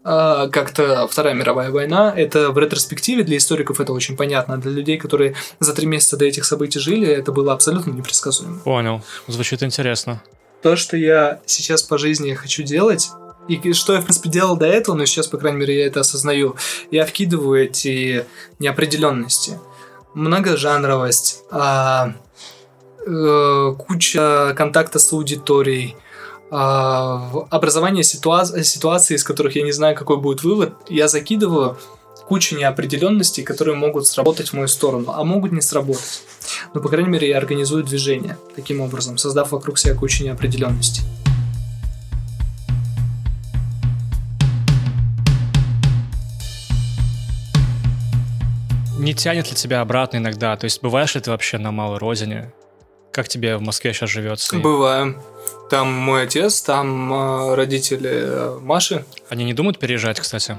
как-то Вторая мировая война. Это в ретроспективе для историков это очень понятно. а Для людей, которые за три месяца до этих событий жили, это было абсолютно непредсказуемо. Понял, звучит интересно. То, что я сейчас по жизни хочу делать, и что я, в принципе, делал до этого, но сейчас, по крайней мере, я это осознаю. Я вкидываю эти неопределенности. Многожанровость, а, э, куча контакта с аудиторией, а, образование ситуа- ситуаций, из которых я не знаю, какой будет вывод, я закидываю кучу неопределенностей, которые могут сработать в мою сторону, а могут не сработать. Но, по крайней мере, я организую движение таким образом, создав вокруг себя кучу неопределенностей. Не тянет ли тебя обратно иногда? То есть бываешь ли ты вообще на малой родине? Как тебе в Москве сейчас живется? Бываю. Там мой отец, там э, родители Маши. Они не думают переезжать, кстати?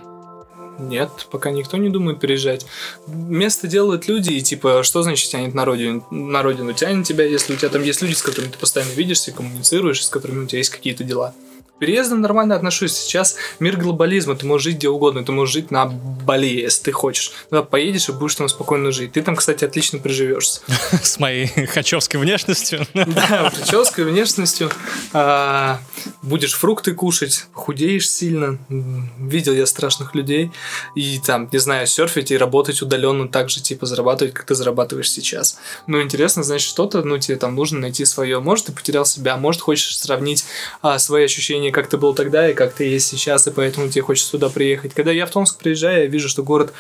Нет, пока никто не думает переезжать. Место делают люди, и типа, что значит тянет на родину? На родину тянет тебя, если у тебя там есть люди, с которыми ты постоянно видишься, коммуницируешь, с которыми у тебя есть какие-то дела. Переездам нормально отношусь. Сейчас мир глобализма, ты можешь жить где угодно, ты можешь жить на Бали, если ты хочешь. Туда поедешь и будешь там спокойно жить. Ты там, кстати, отлично приживешься. С моей хачевской внешностью? Да, прической, внешностью. А, будешь фрукты кушать, худеешь сильно. Видел я страшных людей. И там, не знаю, серфить и работать удаленно так же, типа, зарабатывать, как ты зарабатываешь сейчас. Ну, интересно, значит, что-то, ну, тебе там нужно найти свое. Может, ты потерял себя, может, хочешь сравнить а, свои ощущения, как ты был тогда и как ты есть сейчас, и поэтому тебе хочется сюда приехать. Когда я в Томск приезжаю, я вижу, что город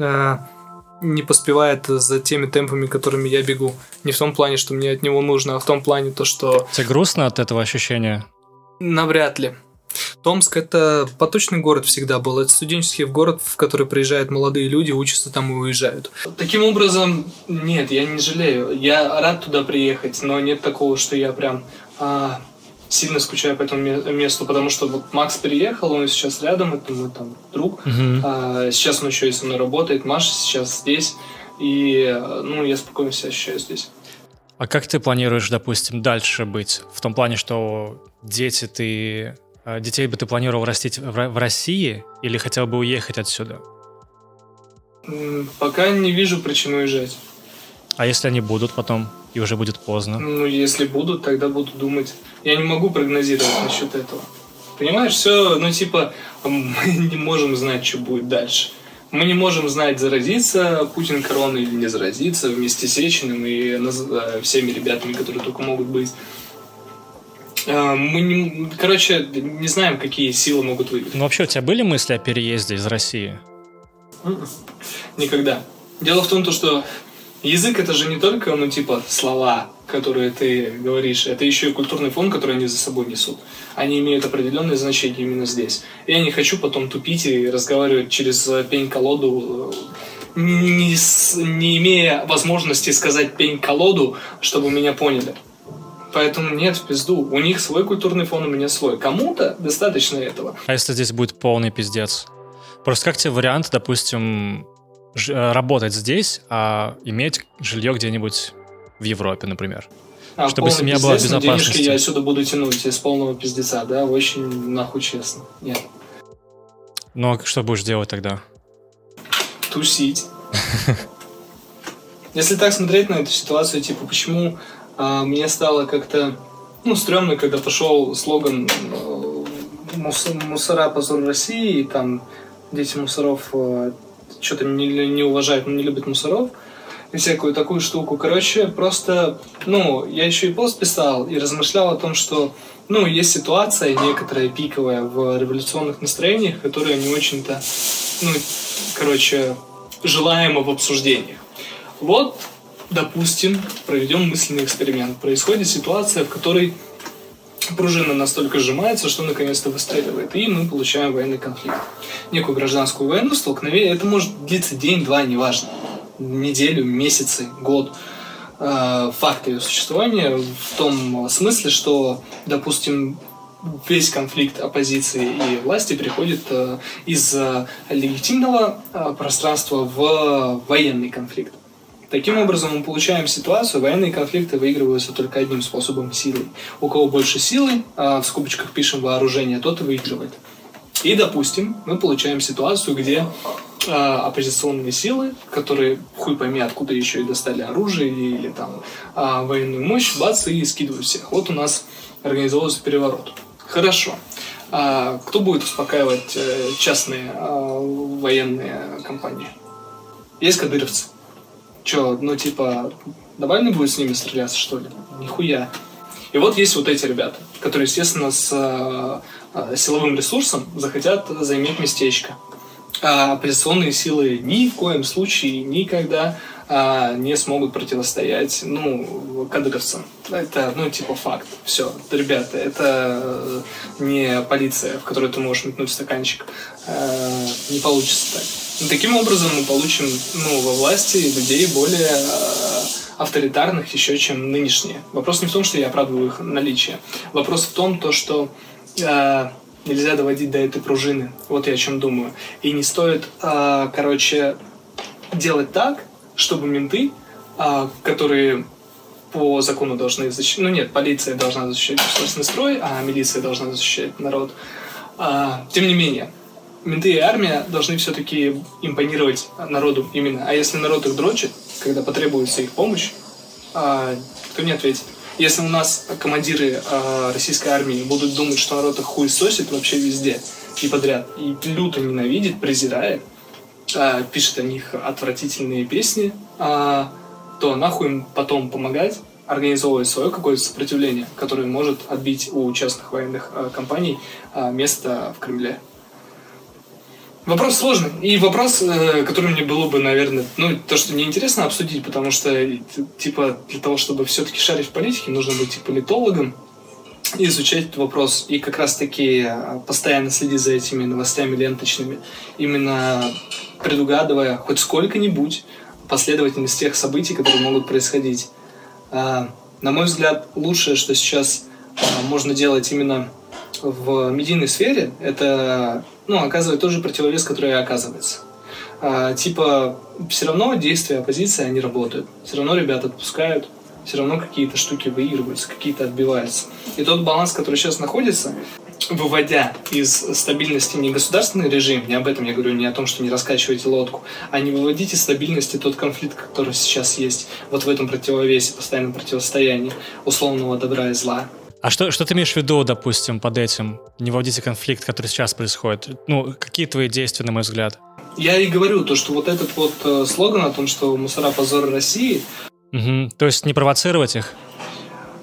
а, не поспевает за теми темпами, которыми я бегу. Не в том плане, что мне от него нужно, а в том плане то, что... Тебе грустно от этого ощущения? Навряд ли. Томск это поточный город всегда был. Это студенческий город, в который приезжают молодые люди, учатся там и уезжают. Таким образом, нет, я не жалею. Я рад туда приехать, но нет такого, что я прям а, сильно скучаю по этому месту, потому что вот Макс приехал, он сейчас рядом, это мой там друг. Угу. А, сейчас он еще и со мной работает, Маша сейчас здесь. И, ну, я спокойно себя ощущаю здесь. А как ты планируешь, допустим, дальше быть? В том плане, что дети ты а детей бы ты планировал растить в России или хотел бы уехать отсюда? Пока не вижу причин уезжать. А если они будут потом, и уже будет поздно? Ну, если будут, тогда буду думать. Я не могу прогнозировать насчет этого. Понимаешь, все, ну, типа, мы не можем знать, что будет дальше. Мы не можем знать, заразится Путин короной или не заразится вместе с Сечиным и э, всеми ребятами, которые только могут быть. А, мы не, короче, не знаем, какие силы могут выиграть. Ну вообще, у тебя были мысли о переезде из России? Никогда. Дело в том, что язык это же не только, ну, типа, слова, которые ты говоришь, это еще и культурный фон, который они за собой несут. Они имеют определенное значение именно здесь. Я не хочу потом тупить и разговаривать через пень-колоду, э, не, не имея возможности сказать пень-колоду, чтобы меня поняли. Поэтому нет, в пизду. У них свой культурный фон, у меня свой. Кому-то достаточно этого. А если здесь будет полный пиздец? Просто как тебе вариант, допустим, э, работать здесь, а иметь жилье где-нибудь в Европе, например? А, Чтобы семья была в безопасности. Денежки я отсюда буду тянуть из полного пиздеца, да? Очень нахуй честно. Нет. Ну, а что будешь делать тогда? Тусить. Если так смотреть на эту ситуацию, типа, почему а мне стало как-то, ну, стрёмно, когда пошел слоган э, «Мусора позор России», и там дети мусоров э, что-то не, не уважают, не любят мусоров, и всякую такую штуку. Короче, просто, ну, я еще и пост писал и размышлял о том, что, ну, есть ситуация некоторая пиковая в революционных настроениях, которая не очень-то, ну, короче, желаема в обсуждениях. Вот допустим, проведем мысленный эксперимент. Происходит ситуация, в которой пружина настолько сжимается, что наконец-то выстреливает, и мы получаем военный конфликт. Некую гражданскую войну, столкновение. Это может длиться день-два, неважно. Неделю, месяцы, год. А, факт ее существования в том смысле, что, допустим, весь конфликт оппозиции и власти приходит э, из э, легитимного э, пространства в военный конфликт. Таким образом, мы получаем ситуацию, военные конфликты выигрываются только одним способом – силой. У кого больше силы, а в скобочках пишем вооружение, тот и выигрывает. И, допустим, мы получаем ситуацию, где э, оппозиционные силы, которые хуй пойми откуда еще и достали оружие или там э, военную мощь, бац, и скидывают всех. Вот у нас организовывался переворот. Хорошо. А кто будет успокаивать э, частные военные компании? Есть кадыровцы. Че, ну типа, не будет с ними стреляться, что ли? Нихуя. И вот есть вот эти ребята, которые, естественно, с э, силовым ресурсом захотят заиметь местечко. А оппозиционные силы ни в коем случае никогда не смогут противостоять, ну, кадыровцам. Это, ну, типа факт. Все, ребята, это не полиция, в которую ты можешь метнуть стаканчик. А, не получится так. И таким образом мы получим, ну, во власти людей более а, авторитарных еще, чем нынешние. Вопрос не в том, что я оправдываю их наличие. Вопрос в том, то, что а, нельзя доводить до этой пружины. Вот я о чем думаю. И не стоит, а, короче, делать так, чтобы менты, а, которые по закону должны защищать... Ну нет, полиция должна защищать государственный строй, а милиция должна защищать народ. А, тем не менее, менты и армия должны все-таки импонировать народу именно. А если народ их дрочит, когда потребуется их помощь, а, кто не ответит? Если у нас командиры а, российской армии будут думать, что народ их хуй сосит вообще везде и подряд, и люто ненавидит, презирает, а, пишет о них отвратительные песни, а, то нахуй им потом помогать организовывать свое какое-то сопротивление, которое может отбить у частных военных а, компаний а, место в Кремле. Вопрос сложный. И вопрос, э, который мне было бы, наверное, ну, то, что мне интересно обсудить, потому что, типа, для того, чтобы все-таки шарить в политике, нужно быть, типа, политологом изучать этот вопрос. И как раз-таки э, постоянно следить за этими новостями ленточными, именно предугадывая хоть сколько-нибудь последовательность тех событий, которые могут происходить. А, на мой взгляд, лучшее, что сейчас а, можно делать именно в медийной сфере, это ну, оказывать тот же противовес, который оказывается. Типа, все равно действия оппозиции, они работают. Все равно ребята отпускают, все равно какие-то штуки выигрываются, какие-то отбиваются. И тот баланс, который сейчас находится, выводя из стабильности не государственный режим, не об этом я говорю, не о том, что не раскачивайте лодку, а не выводите из стабильности тот конфликт, который сейчас есть, вот в этом противовесе, постоянном противостоянии условного добра и зла. А что, что ты имеешь в виду, допустим, под этим? Не вводите конфликт, который сейчас происходит. Ну, какие твои действия, на мой взгляд? Я и говорю, то, что вот этот вот э, слоган о том, что мусора позор России... Угу. То есть не провоцировать их?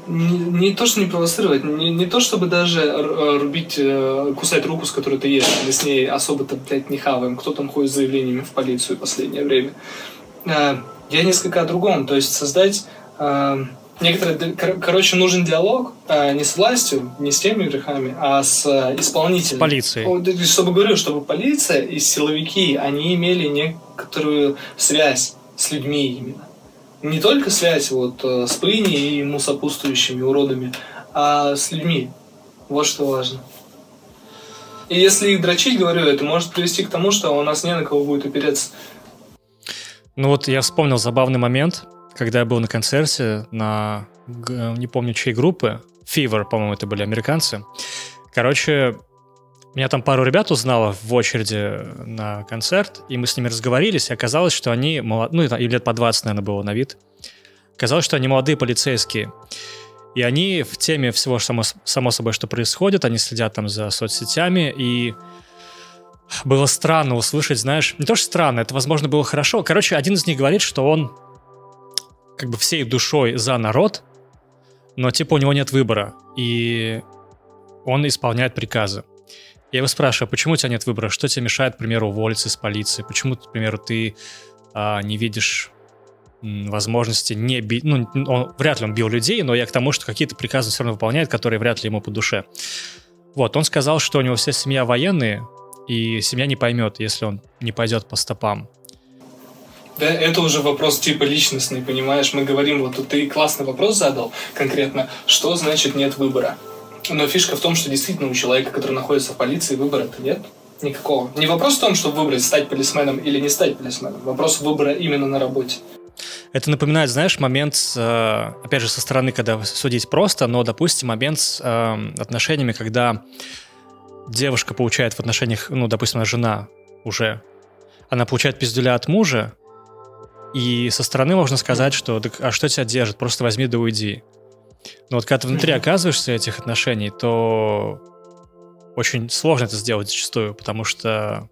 Не, не то, что не провоцировать, не, не то, чтобы даже э, рубить, э, кусать руку, с которой ты ешь, или с ней особо-то, блядь, не хаваем. Кто там ходит с заявлениями в полицию в последнее время? Э, я несколько о другом. То есть создать некоторые, короче, нужен диалог не с властью, не с теми грехами, а с а, исполнителем. С полицией. Чтобы, говорю, чтобы полиция и силовики, они имели некоторую связь с людьми именно. Не только связь вот э, с Пыни и ему сопутствующими уродами, а с людьми. Вот что важно. И если их дрочить, говорю, это может привести к тому, что у нас не на кого будет опереться. Ну вот я вспомнил забавный момент когда я был на концерте на, не помню, чьей группы, Fever, по-моему, это были американцы. Короче, меня там пару ребят узнало в очереди на концерт, и мы с ними разговорились, и оказалось, что они, молод... ну, и лет по 20, наверное, было на вид. Оказалось, что они молодые полицейские. И они в теме всего, само, само собой, что происходит, они следят там за соцсетями, и было странно услышать, знаешь, не то, что странно, это, возможно, было хорошо. Короче, один из них говорит, что он как бы всей душой за народ, но типа у него нет выбора, и он исполняет приказы. Я его спрашиваю, «А почему у тебя нет выбора? Что тебе мешает, к примеру, уволиться из полиции? Почему, к примеру, ты а, не видишь возможности не бить... Ну, он, вряд ли он бил людей, но я к тому, что какие-то приказы все равно выполняет, которые вряд ли ему по душе. Вот, он сказал, что у него вся семья военные, и семья не поймет, если он не пойдет по стопам да, это уже вопрос типа личностный, понимаешь? Мы говорим, вот ты классный вопрос задал конкретно, что значит нет выбора. Но фишка в том, что действительно у человека, который находится в полиции, выбора-то нет. Никакого. Не вопрос в том, чтобы выбрать, стать полисменом или не стать полисменом. Вопрос выбора именно на работе. Это напоминает, знаешь, момент, э, опять же, со стороны, когда судить просто, но, допустим, момент с э, отношениями, когда девушка получает в отношениях, ну, допустим, она жена уже, она получает пиздюля от мужа, и со стороны можно сказать, что так, а что тебя держит? Просто возьми да уйди. Но вот когда ты внутри оказываешься этих отношений, то очень сложно это сделать зачастую, потому что,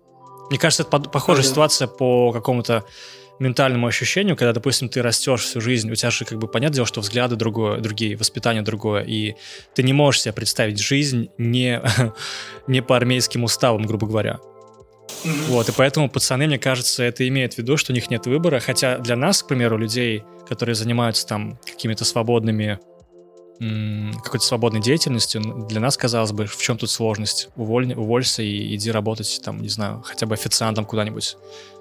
мне кажется, это похожая ситуация по какому-то ментальному ощущению, когда, допустим, ты растешь всю жизнь, у тебя же, как бы, понятное дело, что взгляды другое, другие, воспитание другое, и ты не можешь себе представить жизнь не, не по армейским уставам, грубо говоря. Mm-hmm. Вот, и поэтому пацаны, мне кажется, это имеет в виду, что у них нет выбора, хотя для нас, к примеру, людей, которые занимаются там какими-то свободными какой-то свободной деятельностью, для нас казалось бы, в чем тут сложность? Уволь, уволься и иди работать там, не знаю, хотя бы официантом куда-нибудь,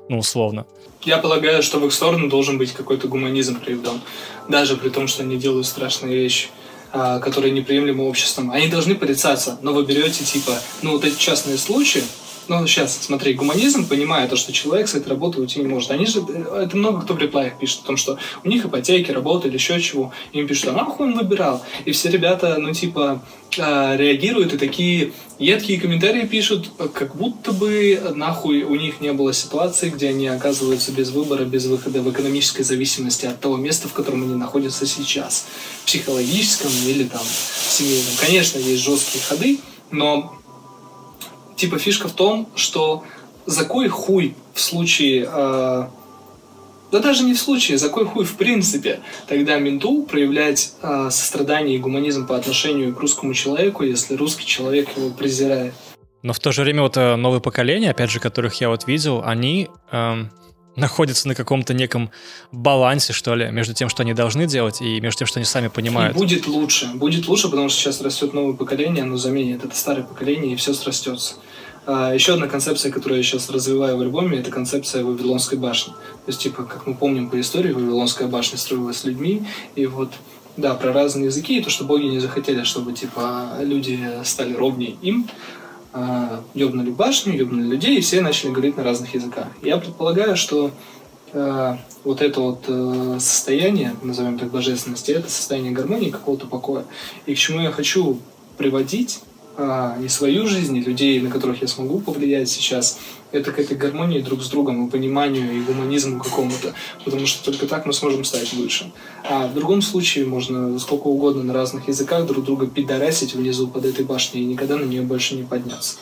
ну, условно. Я полагаю, что в их сторону должен быть какой-то гуманизм проявлен, даже при том, что они делают страшные вещи а, которые неприемлемы обществом. Они должны порицаться, но вы берете, типа, ну, вот эти частные случаи, ну, сейчас, смотри, гуманизм, понимая то, что человек с этой работой уйти не может. Они же, это много кто в реплаях пишет о том, что у них ипотеки, работа или еще чего. Им пишут, а нахуй он выбирал? И все ребята, ну, типа, э, реагируют и такие едкие комментарии пишут, как будто бы нахуй у них не было ситуации, где они оказываются без выбора, без выхода в экономической зависимости от того места, в котором они находятся сейчас. Психологическом или там семейном. Конечно, есть жесткие ходы, но типа фишка в том, что за кой хуй в случае... Э, да даже не в случае, за кой хуй в принципе тогда менту проявлять э, сострадание и гуманизм по отношению к русскому человеку, если русский человек его презирает. Но в то же время вот э, новое поколение, опять же, которых я вот видел, они эм, находятся на каком-то неком балансе, что ли, между тем, что они должны делать, и между тем, что они сами понимают. И будет лучше. Будет лучше, потому что сейчас растет новое поколение, оно заменит это старое поколение, и все срастется. А, еще одна концепция, которую я сейчас развиваю в альбоме, это концепция Вавилонской башни. То есть, типа, как мы помним по истории, Вавилонская башня строилась людьми, и вот да, про разные языки, и то, что боги не захотели, чтобы, типа, люди стали ровнее им, э, ёбнули башню, ёбнули людей, и все начали говорить на разных языках. Я предполагаю, что э, вот это вот э, состояние, назовем так, божественности, это состояние гармонии, какого-то покоя. И к чему я хочу приводить, а, не свою жизнь, и людей, на которых я смогу повлиять сейчас, это к этой гармонии друг с другом и пониманию и гуманизму какому-то, потому что только так мы сможем стать лучше. А в другом случае можно сколько угодно на разных языках друг друга пидорасить внизу под этой башней и никогда на нее больше не подняться.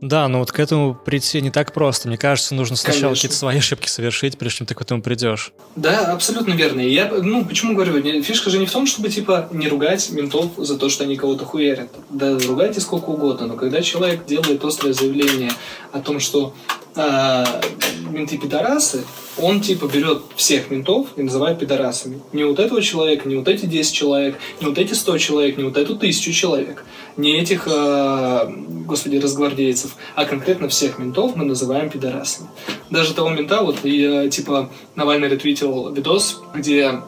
Да, но вот к этому прийти не так просто. Мне кажется, нужно сначала какие-то свои ошибки совершить, прежде чем ты к этому придешь. Да, абсолютно верно. И я, ну, почему говорю, фишка же не в том, чтобы, типа, не ругать ментов за то, что они кого-то хуярят. Да, ругайте сколько угодно, но когда человек делает острое заявление о том, что э, менты пидорасы, он типа берет всех ментов и называет пидорасами. Не вот этого человека, не вот эти 10 человек, не вот эти 100 человек, не вот эту тысячу человек, не этих, э, господи, разгвардейцев, а конкретно всех ментов мы называем пидорасами. Даже того мента, вот я типа Навальный ретвитил видос, где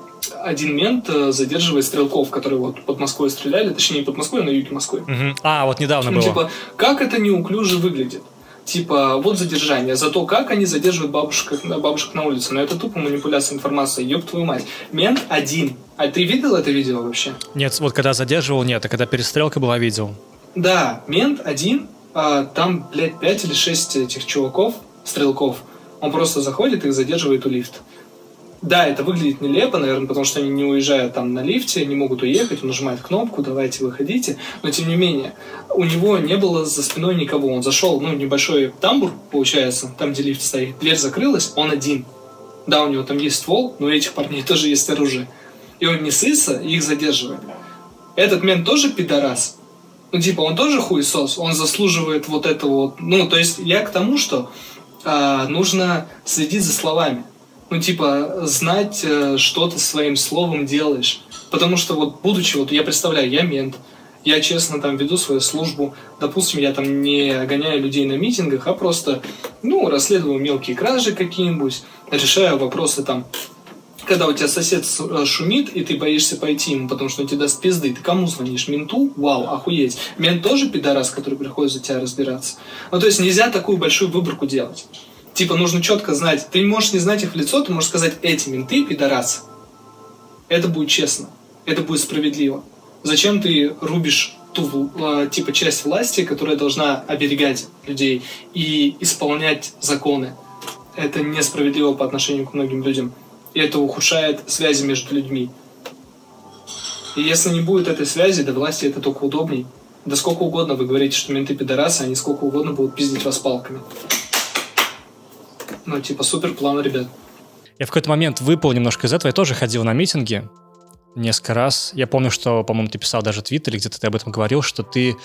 один мент э, задерживает стрелков, которые вот под Москвой стреляли, точнее не под Москвой, а на юге Москвы. Угу. А, вот недавно ну, было. Типа, как это неуклюже выглядит? Типа, вот задержание, за то, как они задерживают бабушек, бабушек на улице. Но это тупо манипуляция информацией, ёб твою мать. Мент один. А ты видел это видео вообще? Нет, вот когда задерживал, нет, а когда перестрелка была, видел. Да, мент один, а, там, блядь, пять или шесть этих чуваков, стрелков, он просто заходит и их задерживает у лифта. Да, это выглядит нелепо, наверное, потому что они не уезжают там на лифте, не могут уехать, он нажимает кнопку, давайте выходите. Но тем не менее, у него не было за спиной никого. Он зашел, ну, небольшой тамбур, получается, там, где лифт стоит. Дверь закрылась, он один. Да, у него там есть ствол, но у этих парней тоже есть оружие. И он не сыса, их задерживает. Этот мент тоже пидорас. Ну, типа, он тоже хуесос, он заслуживает вот этого вот. Ну, то есть, я к тому, что а, нужно следить за словами ну, типа, знать, э, что ты своим словом делаешь. Потому что вот, будучи, вот я представляю, я мент, я честно там веду свою службу, допустим, я там не гоняю людей на митингах, а просто, ну, расследую мелкие кражи какие-нибудь, решаю вопросы там, когда у тебя сосед э, шумит, и ты боишься пойти ему, потому что он тебе даст пизды, ты кому звонишь? Менту? Вау, охуеть. Мент тоже пидорас, который приходит за тебя разбираться. Ну, то есть нельзя такую большую выборку делать. Типа нужно четко знать. Ты можешь не знать их в лицо, ты можешь сказать, эти менты пидорасы. Это будет честно. Это будет справедливо. Зачем ты рубишь ту э, типа часть власти, которая должна оберегать людей и исполнять законы? Это несправедливо по отношению к многим людям. И это ухудшает связи между людьми. И если не будет этой связи, до власти это только удобней. Да сколько угодно вы говорите, что менты пидорасы, они сколько угодно будут пиздить вас палками. Ну, типа, супер план, ребят. Я в какой-то момент выпал немножко из этого. Я тоже ходил на митинги несколько раз. Я помню, что, по-моему, ты писал даже в Твиттере, где-то ты об этом говорил, что ты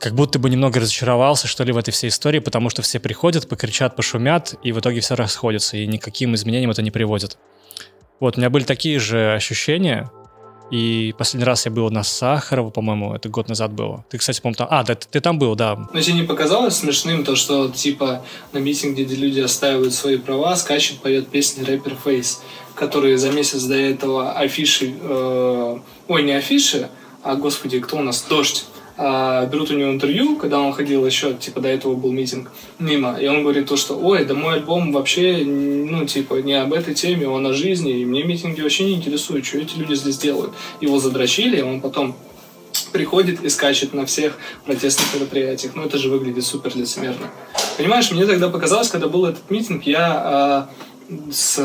как будто бы немного разочаровался, что ли, в этой всей истории, потому что все приходят, покричат, пошумят, и в итоге все расходятся, и никаким изменениям это не приводит. Вот, у меня были такие же ощущения, и последний раз я был на Сахарова, по-моему, это год назад было. Ты, кстати, по-моему, там... А, да, ты, ты там был, да. Но тебе не показалось смешным то, что, типа, на митинге, где люди отстаивают свои права, скачет, поет песни рэпер Фейс, который за месяц до этого афиши... Э, ой, не афиши, а, господи, кто у нас? Дождь а, берут у него интервью, когда он ходил еще, типа, до этого был митинг мимо, и он говорит то, что, ой, да мой альбом вообще, ну, типа, не об этой теме, он о жизни, и мне митинги вообще не интересуют, что эти люди здесь делают. Его задрочили, и он потом приходит и скачет на всех протестных мероприятиях. Ну, это же выглядит супер лицемерно. Понимаешь, мне тогда показалось, когда был этот митинг, я э, с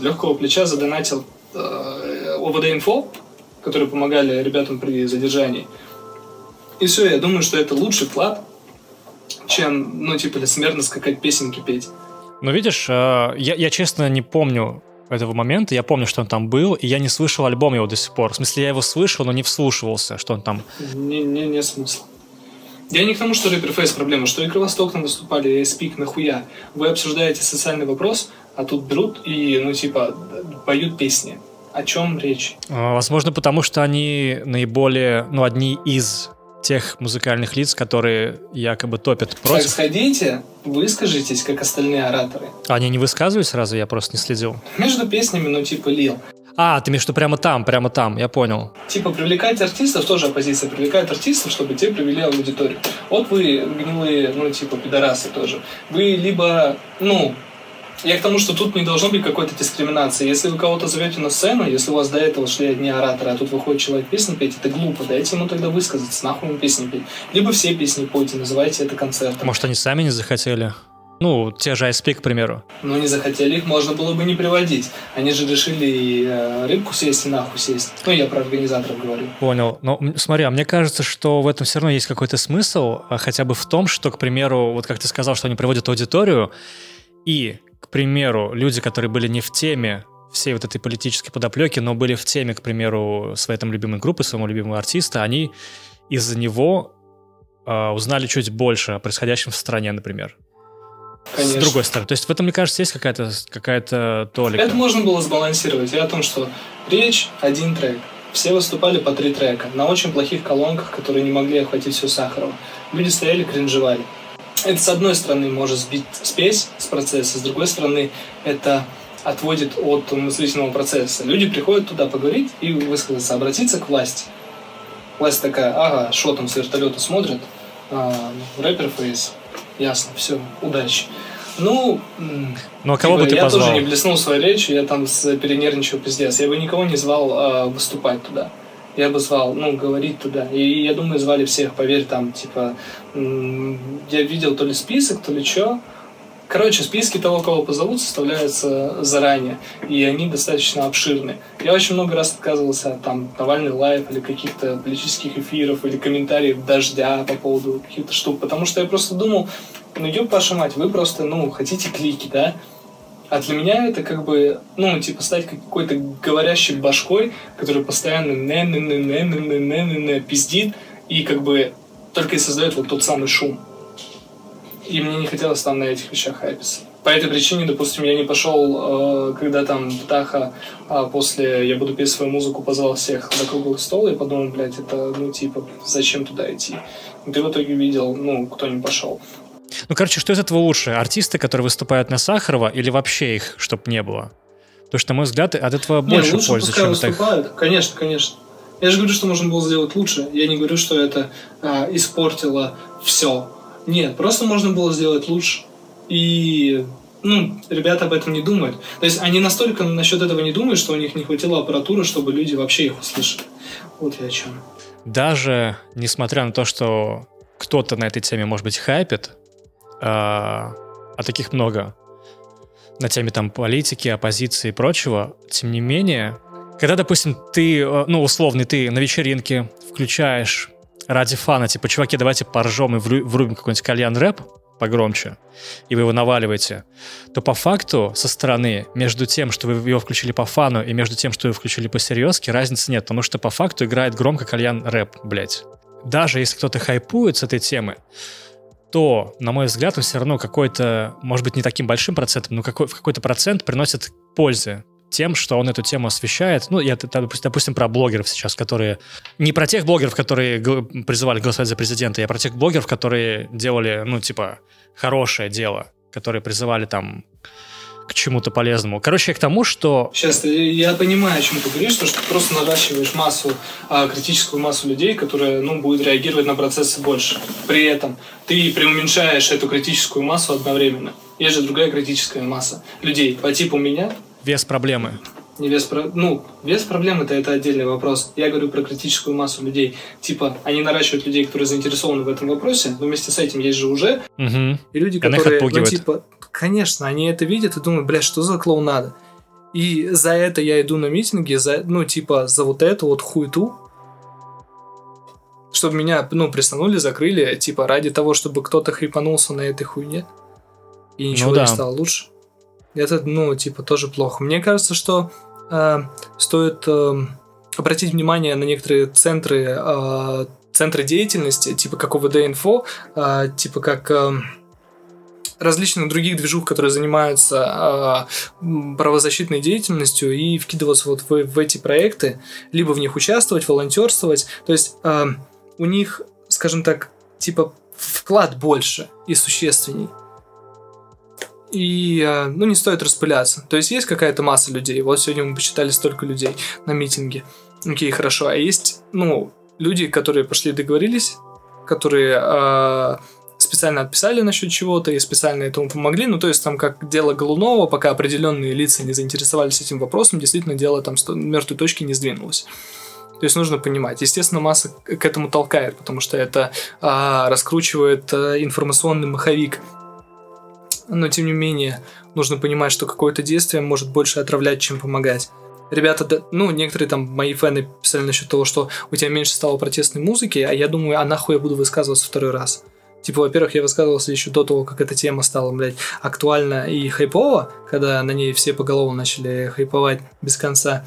легкого плеча задонатил э, ОВД-инфо, которые помогали ребятам при задержании. И все, я думаю, что это лучший вклад, чем, ну, типа, лицемерно скакать песенки петь. Ну, видишь, э, я, я честно не помню этого момента. Я помню, что он там был, и я не слышал альбом его до сих пор. В смысле, я его слышал, но не вслушивался, что он там. Не, не, не смысл. Я не к тому, что рэпер фейс проблема, что и Кровосток там выступали, и Спик, нахуя. Вы обсуждаете социальный вопрос, а тут берут и, ну, типа, поют песни. О чем речь? А, возможно, потому что они наиболее, ну, одни из тех музыкальных лиц, которые якобы топят против. Так сходите, выскажитесь, как остальные ораторы. Они не высказывались сразу, я просто не следил. Между песнями, ну, типа, лил. А, ты имеешь виду прямо там, прямо там, я понял. Типа привлекать артистов, тоже оппозиция привлекает артистов, чтобы те привели аудиторию. Вот вы гнилые, ну, типа, пидорасы тоже. Вы либо, ну, я к тому, что тут не должно быть какой-то дискриминации. Если вы кого-то зовете на сцену, если у вас до этого шли одни ораторы, а тут выходит человек песни петь, это глупо. Дайте ему тогда высказаться, нахуй ему песни петь. Либо все песни пойте, называйте это концертом. Может, они сами не захотели? Ну, те же ISP, к примеру. Ну, не захотели, их можно было бы не приводить. Они же решили э, рыбку съесть, и нахуй съесть. Ну, я про организаторов говорю. Понял. Но смотри, а мне кажется, что в этом все равно есть какой-то смысл, а хотя бы в том, что, к примеру, вот как ты сказал, что они приводят аудиторию, и к примеру, люди, которые были не в теме всей вот этой политической подоплеки, но были в теме, к примеру, своей там любимой группы, своего любимого артиста, они из-за него э, узнали чуть больше о происходящем в стране, например. Конечно. С другой стороны. То есть в этом, мне кажется, есть какая-то какая толика. Это можно было сбалансировать. Я о том, что речь один трек. Все выступали по три трека на очень плохих колонках, которые не могли охватить все Сахарова. Люди стояли, кринжевали это с одной стороны может сбить спесь с процесса, с другой стороны это отводит от мыслительного процесса. Люди приходят туда поговорить и высказаться, обратиться к власти. Власть такая, ага, что там с вертолета смотрят, а, рэпер Face, ясно, все, удачи. Ну, ну а кого типа, бы ты я позвал? тоже не блеснул своей речью, я там перенервничал пиздец. Я бы никого не звал а, выступать туда я бы звал, ну, говорить туда. И я думаю, звали всех, поверь, там, типа, я видел то ли список, то ли что. Короче, списки того, кого позовут, составляются заранее, и они достаточно обширны. Я очень много раз отказывался от там Навальный Live или каких-то политических эфиров или комментариев дождя по поводу каких-то штук, потому что я просто думал, ну, ёб ваша мать, вы просто, ну, хотите клики, да, а для меня это как бы, ну, типа, стать какой-то говорящей башкой, который постоянно не не не не не не не не не пиздит и как бы только и создает вот тот самый шум. И мне не хотелось там на этих вещах хайпиться. По этой причине, допустим, я не пошел, э, когда там Птаха а после «Я буду петь свою музыку» позвал всех на круглый стол, и подумал, блядь, это, ну, типа, зачем туда идти? Ты в итоге видел, ну, кто не пошел. Ну, короче, что из этого лучше? Артисты, которые выступают на Сахарова, или вообще их, чтобы не было? Потому что, на мой взгляд, от этого не, больше лучше пользы, чем выступают. Так... Конечно, конечно. Я же говорю, что можно было сделать лучше. Я не говорю, что это а, испортило все. Нет, просто можно было сделать лучше. И ну, ребята об этом не думают. То есть они настолько насчет этого не думают, что у них не хватило аппаратуры, чтобы люди вообще их услышали. Вот я о чем. Даже несмотря на то, что кто-то на этой теме, может быть, хайпит, а, а таких много, на теме там политики, оппозиции и прочего, тем не менее, когда, допустим, ты, э, ну, условный, ты на вечеринке включаешь ради фана, типа, чуваки, давайте поржем и врубим какой-нибудь кальян рэп погромче, и вы его наваливаете, то по факту со стороны между тем, что вы его включили по фану, и между тем, что вы включили по серьезке, разницы нет, потому что по факту играет громко кальян рэп, блядь. Даже если кто-то хайпует с этой темы, то, на мой взгляд, он все равно какой-то, может быть, не таким большим процентом, но какой, в какой-то процент приносит пользы тем, что он эту тему освещает. Ну, я, допустим, про блогеров сейчас, которые... Не про тех блогеров, которые призывали голосовать за президента, я про тех блогеров, которые делали, ну, типа, хорошее дело, которые призывали там к чему-то полезному. Короче, я к тому, что... Сейчас, я понимаю, о чем ты говоришь, что ты просто наращиваешь массу, а, критическую массу людей, которые, ну, будут реагировать на процессы больше. При этом ты преуменьшаешь эту критическую массу одновременно. Есть же другая критическая масса людей по типу меня. Вес проблемы. Не вес, про... ну, вес проблемы это, это отдельный вопрос. Я говорю про критическую массу людей. Типа, они наращивают людей, которые заинтересованы в этом вопросе, но вместе с этим есть же уже угу. и люди, которые, ну, типа, Конечно, они это видят и думают, блядь, что за клоунада? И за это я иду на митинги, за, ну, типа, за вот эту вот хуету, чтобы меня, ну, пристанули, закрыли, типа, ради того, чтобы кто-то хрипанулся на этой хуйне, и ничего ну, да. не стало лучше. Это, ну, типа, тоже плохо. Мне кажется, что э, стоит э, обратить внимание на некоторые центры э, центры деятельности, типа как ОВД-инфо, а, типа как а, различных других движух, которые занимаются а, правозащитной деятельностью, и вкидываться вот в, в эти проекты, либо в них участвовать, волонтерствовать. То есть а, у них, скажем так, типа вклад больше и существенней. И, а, ну, не стоит распыляться. То есть есть какая-то масса людей. Вот сегодня мы посчитали столько людей на митинге. Окей, хорошо. А есть, ну, люди, которые пошли договорились, которые э, специально отписали насчет чего-то и специально этому помогли. Ну, то есть там как дело Голунова, пока определенные лица не заинтересовались этим вопросом, действительно дело там с мертвой точки не сдвинулось. То есть нужно понимать. Естественно, масса к этому толкает, потому что это а, раскручивает а, информационный маховик. Но тем не менее, нужно понимать, что какое-то действие может больше отравлять, чем помогать ребята, ну, некоторые там мои фэны писали насчет того, что у тебя меньше стало протестной музыки, а я думаю, а нахуй я буду высказываться второй раз? Типа, во-первых, я высказывался еще до того, как эта тема стала, блядь, актуальна и хайпова, когда на ней все поголовно начали хайповать без конца.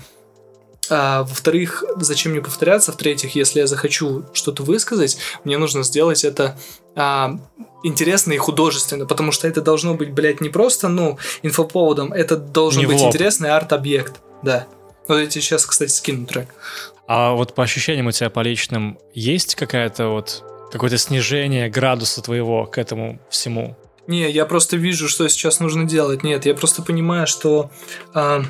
А, во-вторых, зачем мне повторяться? В-третьих, если я захочу что-то высказать, мне нужно сделать это а, интересно и художественно, потому что это должно быть, блядь, не просто, ну, инфоповодом, это должен не быть интересный арт-объект. Да. Вот я тебе сейчас, кстати, скину трек. А вот по ощущениям у тебя по личным есть какая-то вот какое-то снижение градуса твоего к этому всему? Не, я просто вижу, что сейчас нужно делать. Нет, я просто понимаю, что э,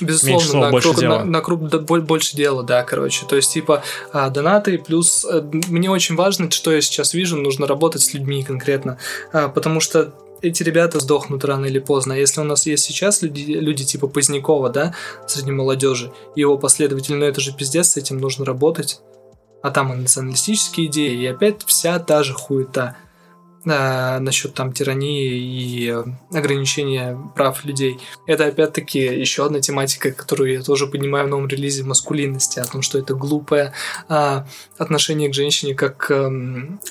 безусловно слов, на, больше круг, дела. на, на круг да, больше дела, да, короче. То есть типа э, донаты плюс э, мне очень важно, что я сейчас вижу, нужно работать с людьми конкретно, э, потому что эти ребята сдохнут рано или поздно. А если у нас есть сейчас люди, люди типа Позднякова, да, среди молодежи, его последователи, ну это же пиздец, с этим нужно работать. А там и националистические идеи, и опять вся та же хуета э, насчет там тирании и ограничения прав людей. Это опять-таки еще одна тематика, которую я тоже поднимаю в новом релизе маскулинности, о том, что это глупое э, отношение к женщине как э,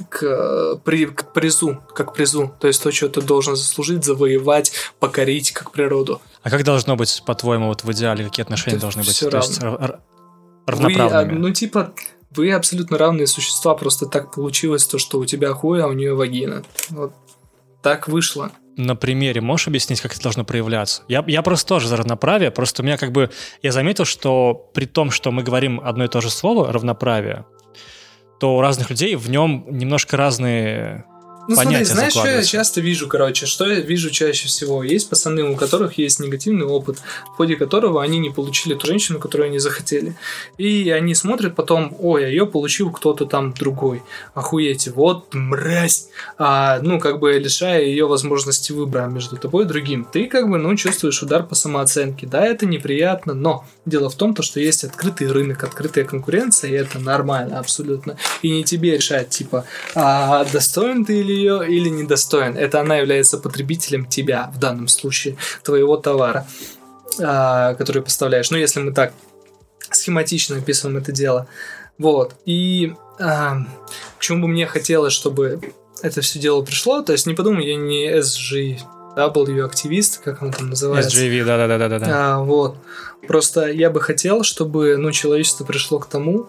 к, при, к призу, как призу. То есть то, что ты должен заслужить, завоевать, покорить как природу. А как должно быть, по-твоему, вот в идеале, какие отношения это должны быть? Равно. То есть, равноправными? Вы, ну, типа, вы абсолютно равные существа, просто так получилось то, что у тебя хуй, а у нее вагина. Вот так вышло. На примере можешь объяснить, как это должно проявляться? Я, я просто тоже за равноправие, просто у меня как бы... Я заметил, что при том, что мы говорим одно и то же слово, равноправие, то у разных людей в нем немножко разные ну смотри, знаешь, что я часто вижу, короче, что я вижу чаще всего? Есть пацаны, у которых есть негативный опыт, в ходе которого они не получили ту женщину, которую они захотели. И они смотрят потом, ой, а ее получил кто-то там другой. Охуеть, вот мразь. А, ну, как бы лишая ее возможности выбора между тобой и другим. Ты как бы, ну, чувствуешь удар по самооценке. Да, это неприятно, но дело в том, то, что есть открытый рынок, открытая конкуренция, и это нормально абсолютно. И не тебе решать, типа, а достоин ты или ее или недостоин. Это она является потребителем тебя, в данном случае, твоего товара, а, который поставляешь. Ну, если мы так схематично описываем это дело. Вот. И а, к чему бы мне хотелось, чтобы это все дело пришло, то есть не подумай, я не SG W активист, как он там называется. SGV, да-да-да. да. А, вот. Просто я бы хотел, чтобы ну, человечество пришло к тому,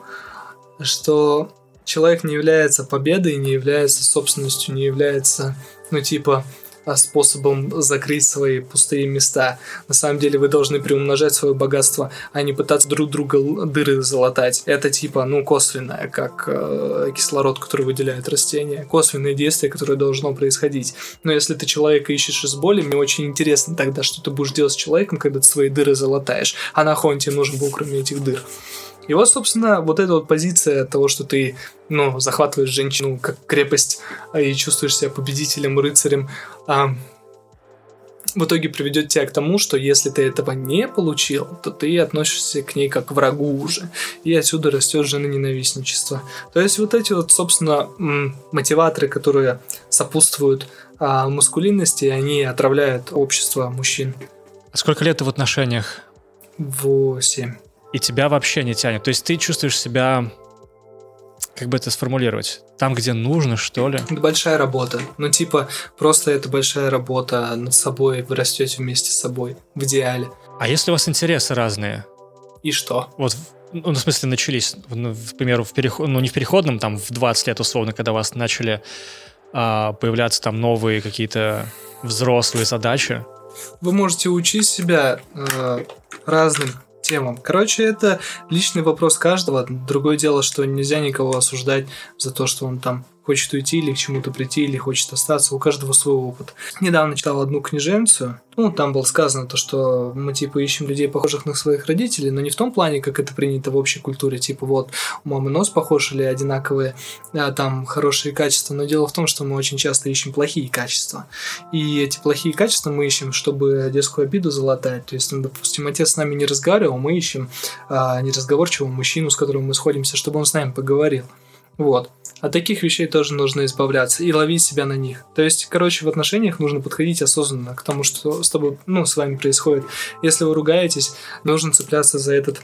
что человек не является победой, не является собственностью, не является, ну, типа, а, способом закрыть свои пустые места. На самом деле вы должны приумножать свое богатство, а не пытаться друг друга дыры залатать. Это типа, ну, косвенное, как э, кислород, который выделяет растения. Косвенное действие, которое должно происходить. Но если ты человека ищешь из боли, мне очень интересно тогда, что ты будешь делать с человеком, когда ты свои дыры залатаешь. А нахуй он тебе нужен был, кроме этих дыр? И вот, собственно, вот эта вот позиция того, что ты, ну, захватываешь женщину как крепость а, и чувствуешь себя победителем, рыцарем, а, в итоге приведет тебя к тому, что если ты этого не получил, то ты относишься к ней как к врагу уже. И отсюда растет женоненавистничество. То есть вот эти вот, собственно, мотиваторы, которые сопутствуют а, маскулинности, они отравляют общество мужчин. А сколько лет ты в отношениях? Восемь и тебя вообще не тянет. То есть ты чувствуешь себя, как бы это сформулировать, там, где нужно, что ли? Это большая работа. Ну, типа, просто это большая работа над собой, вы растете вместе с собой, в идеале. А если у вас интересы разные? И что? Вот ну, в смысле, начались, ну, к примеру, в переход, ну, не в переходном, там, в 20 лет, условно, когда у вас начали а, появляться там новые какие-то взрослые задачи? Вы можете учить себя э, разным темам. Короче, это личный вопрос каждого. Другое дело, что нельзя никого осуждать за то, что он там хочет уйти или к чему-то прийти, или хочет остаться. У каждого свой опыт. Недавно читал одну книженцию. Ну, там было сказано то, что мы, типа, ищем людей, похожих на своих родителей, но не в том плане, как это принято в общей культуре. Типа, вот, у мамы нос похож или одинаковые, а, там, хорошие качества. Но дело в том, что мы очень часто ищем плохие качества. И эти плохие качества мы ищем, чтобы детскую обиду залатать. То есть, ну, допустим, отец с нами не разговаривал, мы ищем а, неразговорчивого мужчину, с которым мы сходимся, чтобы он с нами поговорил. Вот. От таких вещей тоже нужно избавляться и ловить себя на них. То есть, короче, в отношениях нужно подходить осознанно к тому, что с тобой, ну, с вами происходит. Если вы ругаетесь, нужно цепляться за этот,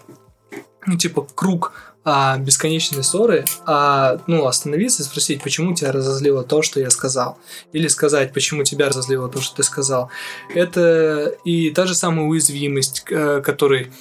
ну, типа, круг а, бесконечной ссоры, а, ну, остановиться и спросить, почему тебя разозлило то, что я сказал. Или сказать, почему тебя разозлило то, что ты сказал. Это и та же самая уязвимость, э, которой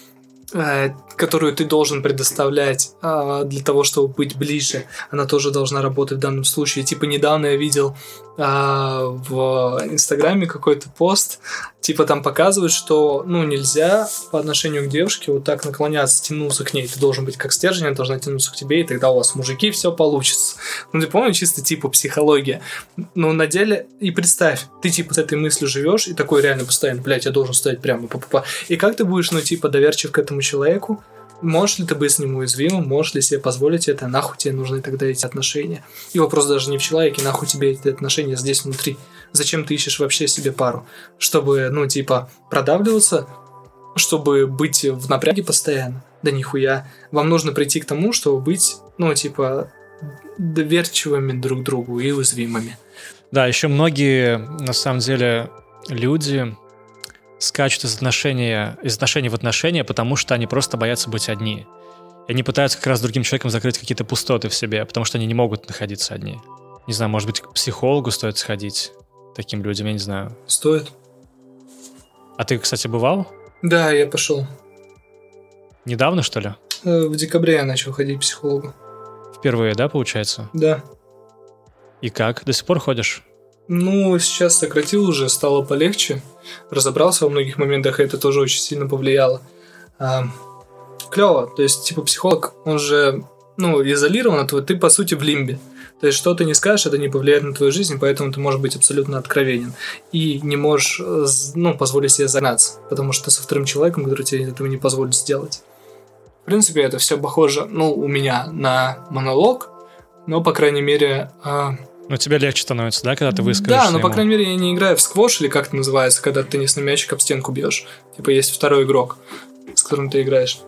которую ты должен предоставлять э, для того, чтобы быть ближе, она тоже должна работать в данном случае. Типа недавно я видел э, в Инстаграме какой-то пост, типа там показывают, что ну нельзя по отношению к девушке вот так наклоняться, тянуться к ней. Ты должен быть как стержень, она должна тянуться к тебе, и тогда у вас мужики все получится. Ну ты помнишь, чисто типа психология. Но на деле и представь, ты типа с этой мыслью живешь и такой реально постоянно, блядь, я должен стоять прямо, па -па -па. и как ты будешь, ну типа доверчив к этому человеку? Можешь ли ты быть с ним уязвимым? Можешь ли себе позволить это? Нахуй тебе нужны тогда эти отношения? И вопрос даже не в человеке, нахуй тебе эти отношения здесь внутри. Зачем ты ищешь вообще себе пару? Чтобы, ну, типа, продавливаться, чтобы быть в напряге постоянно? Да нихуя. Вам нужно прийти к тому, чтобы быть, ну, типа, доверчивыми друг другу и уязвимыми. Да, еще многие, на самом деле, люди скачут из отношения, из отношений в отношения, потому что они просто боятся быть одни. И они пытаются как раз другим человеком закрыть какие-то пустоты в себе, потому что они не могут находиться одни. Не знаю, может быть, к психологу стоит сходить таким людям, я не знаю. Стоит. А ты, кстати, бывал? Да, я пошел. Недавно, что ли? Э, в декабре я начал ходить к психологу. Впервые, да, получается? Да. И как? До сих пор ходишь? Ну, сейчас сократил уже, стало полегче. Разобрался во многих моментах, и это тоже очень сильно повлияло. А, клево. То есть, типа, психолог, он же, ну, изолирован от твоего, ты, по сути, в лимбе. То есть, что ты не скажешь, это не повлияет на твою жизнь, поэтому ты можешь быть абсолютно откровенен. И не можешь, ну, позволить себе загнаться, потому что со вторым человеком, который тебе этого не позволит сделать. В принципе, это все похоже, ну, у меня на монолог, но, по крайней мере, а, ну, тебе легче становится, да, когда ты выскажешься Да, но, по крайней мере, я не играю в сквош, или как это называется, когда ты теннисный мячик об стенку бьешь. Типа, есть второй игрок, с которым ты играешь.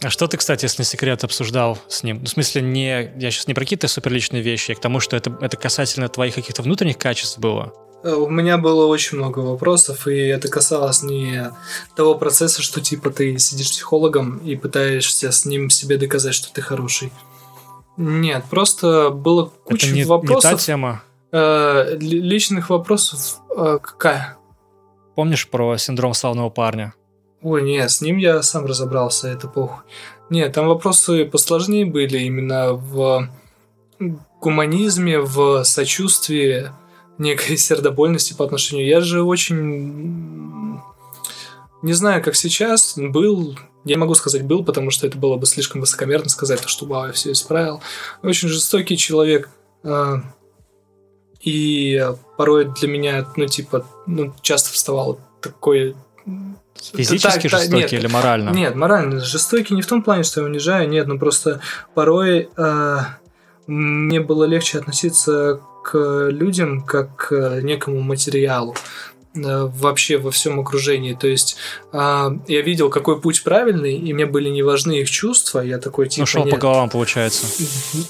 А что ты, кстати, если не секрет, обсуждал с ним? Ну, в смысле, не, я сейчас не про какие-то суперличные вещи, а к тому, что это, это касательно твоих каких-то внутренних качеств было. Э, у меня было очень много вопросов, и это касалось не того процесса, что типа ты сидишь психологом и пытаешься с ним себе доказать, что ты хороший. Нет, просто было куча Это не, вопросов. не та тема. Э, личных вопросов э, какая? Помнишь про синдром славного парня? Ой, нет, с ним я сам разобрался, это похуй. Нет, там вопросы посложнее были именно в гуманизме, в сочувствии, некой сердобольности по отношению. Я же очень... Не знаю, как сейчас, был я не могу сказать был, потому что это было бы слишком высокомерно сказать, что вау, я все исправил. Очень жестокий человек. А, и порой для меня, ну, типа, ну, часто вставало такое Физически так, жестокий нет, или морально? Нет, морально. Жестокий не в том плане, что я унижаю, нет, но просто порой э, мне было легче относиться к людям как к некому материалу. Э, вообще во всем окружении. То есть э, я видел, какой путь правильный, и мне были не важны их чувства. Я такой типа. Ну, шел по головам, получается.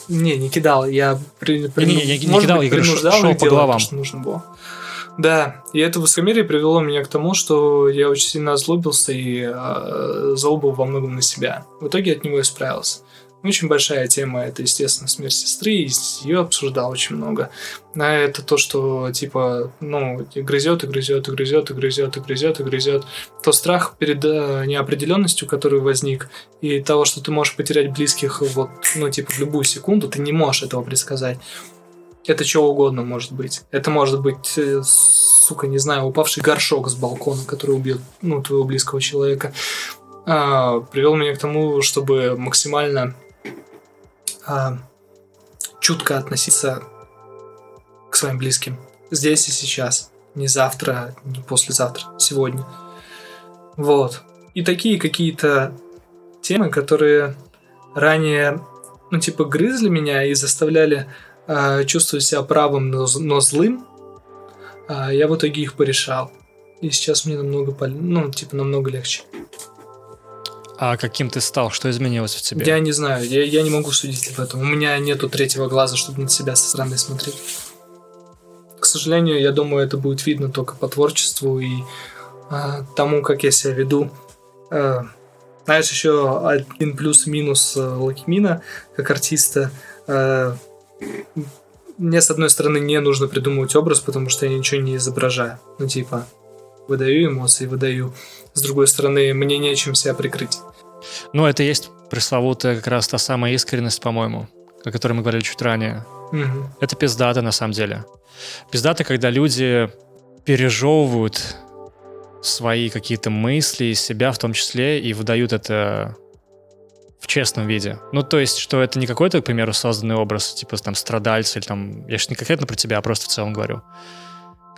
Не, не кидал. Я при, при, не, не, не, не кидал, быть, я говорю, шел по головам. что нужно было. Да, и это высокомерие привело меня к тому, что я очень сильно озлобился и э, злобил во многом на себя. В итоге от него исправился. Очень большая тема, это, естественно, смерть сестры, и ее обсуждал очень много. А это то, что, типа, ну, грызет, и грызет, и грызет, и грызет, и грызет, и грызет. То страх перед э, неопределенностью, который возник, и того, что ты можешь потерять близких, вот, ну, типа, в любую секунду, ты не можешь этого предсказать. Это что угодно может быть. Это может быть, э, сука, не знаю, упавший горшок с балкона, который убьет, ну, твоего близкого человека. А, привел меня к тому, чтобы максимально а, чутко относиться к своим близким. Здесь и сейчас. Не завтра, не послезавтра, сегодня. Вот. И такие какие-то темы, которые ранее, ну, типа, грызли меня и заставляли э, чувствовать себя правым, но, но злым, э, я в итоге их порешал. И сейчас мне намного, ну, типа, намного легче. А каким ты стал? Что изменилось в тебе? Я не знаю, я, я не могу судить об этом. У меня нету третьего глаза, чтобы на себя со стороны смотреть. К сожалению, я думаю, это будет видно только по творчеству и а, тому, как я себя веду. А, знаешь, еще один плюс-минус э, Лакимина как артиста. А, мне, с одной стороны, не нужно придумывать образ, потому что я ничего не изображаю. Ну, типа, выдаю эмоции, выдаю с другой стороны, мне нечем себя прикрыть. Ну, это есть пресловутая как раз та самая искренность, по-моему, о которой мы говорили чуть ранее. Угу. Это пиздата на самом деле. Пиздата, когда люди пережевывают свои какие-то мысли себя в том числе и выдают это в честном виде. Ну, то есть, что это не какой-то, к примеру, созданный образ, типа там страдальца или там... Я же не конкретно про тебя, а просто в целом говорю.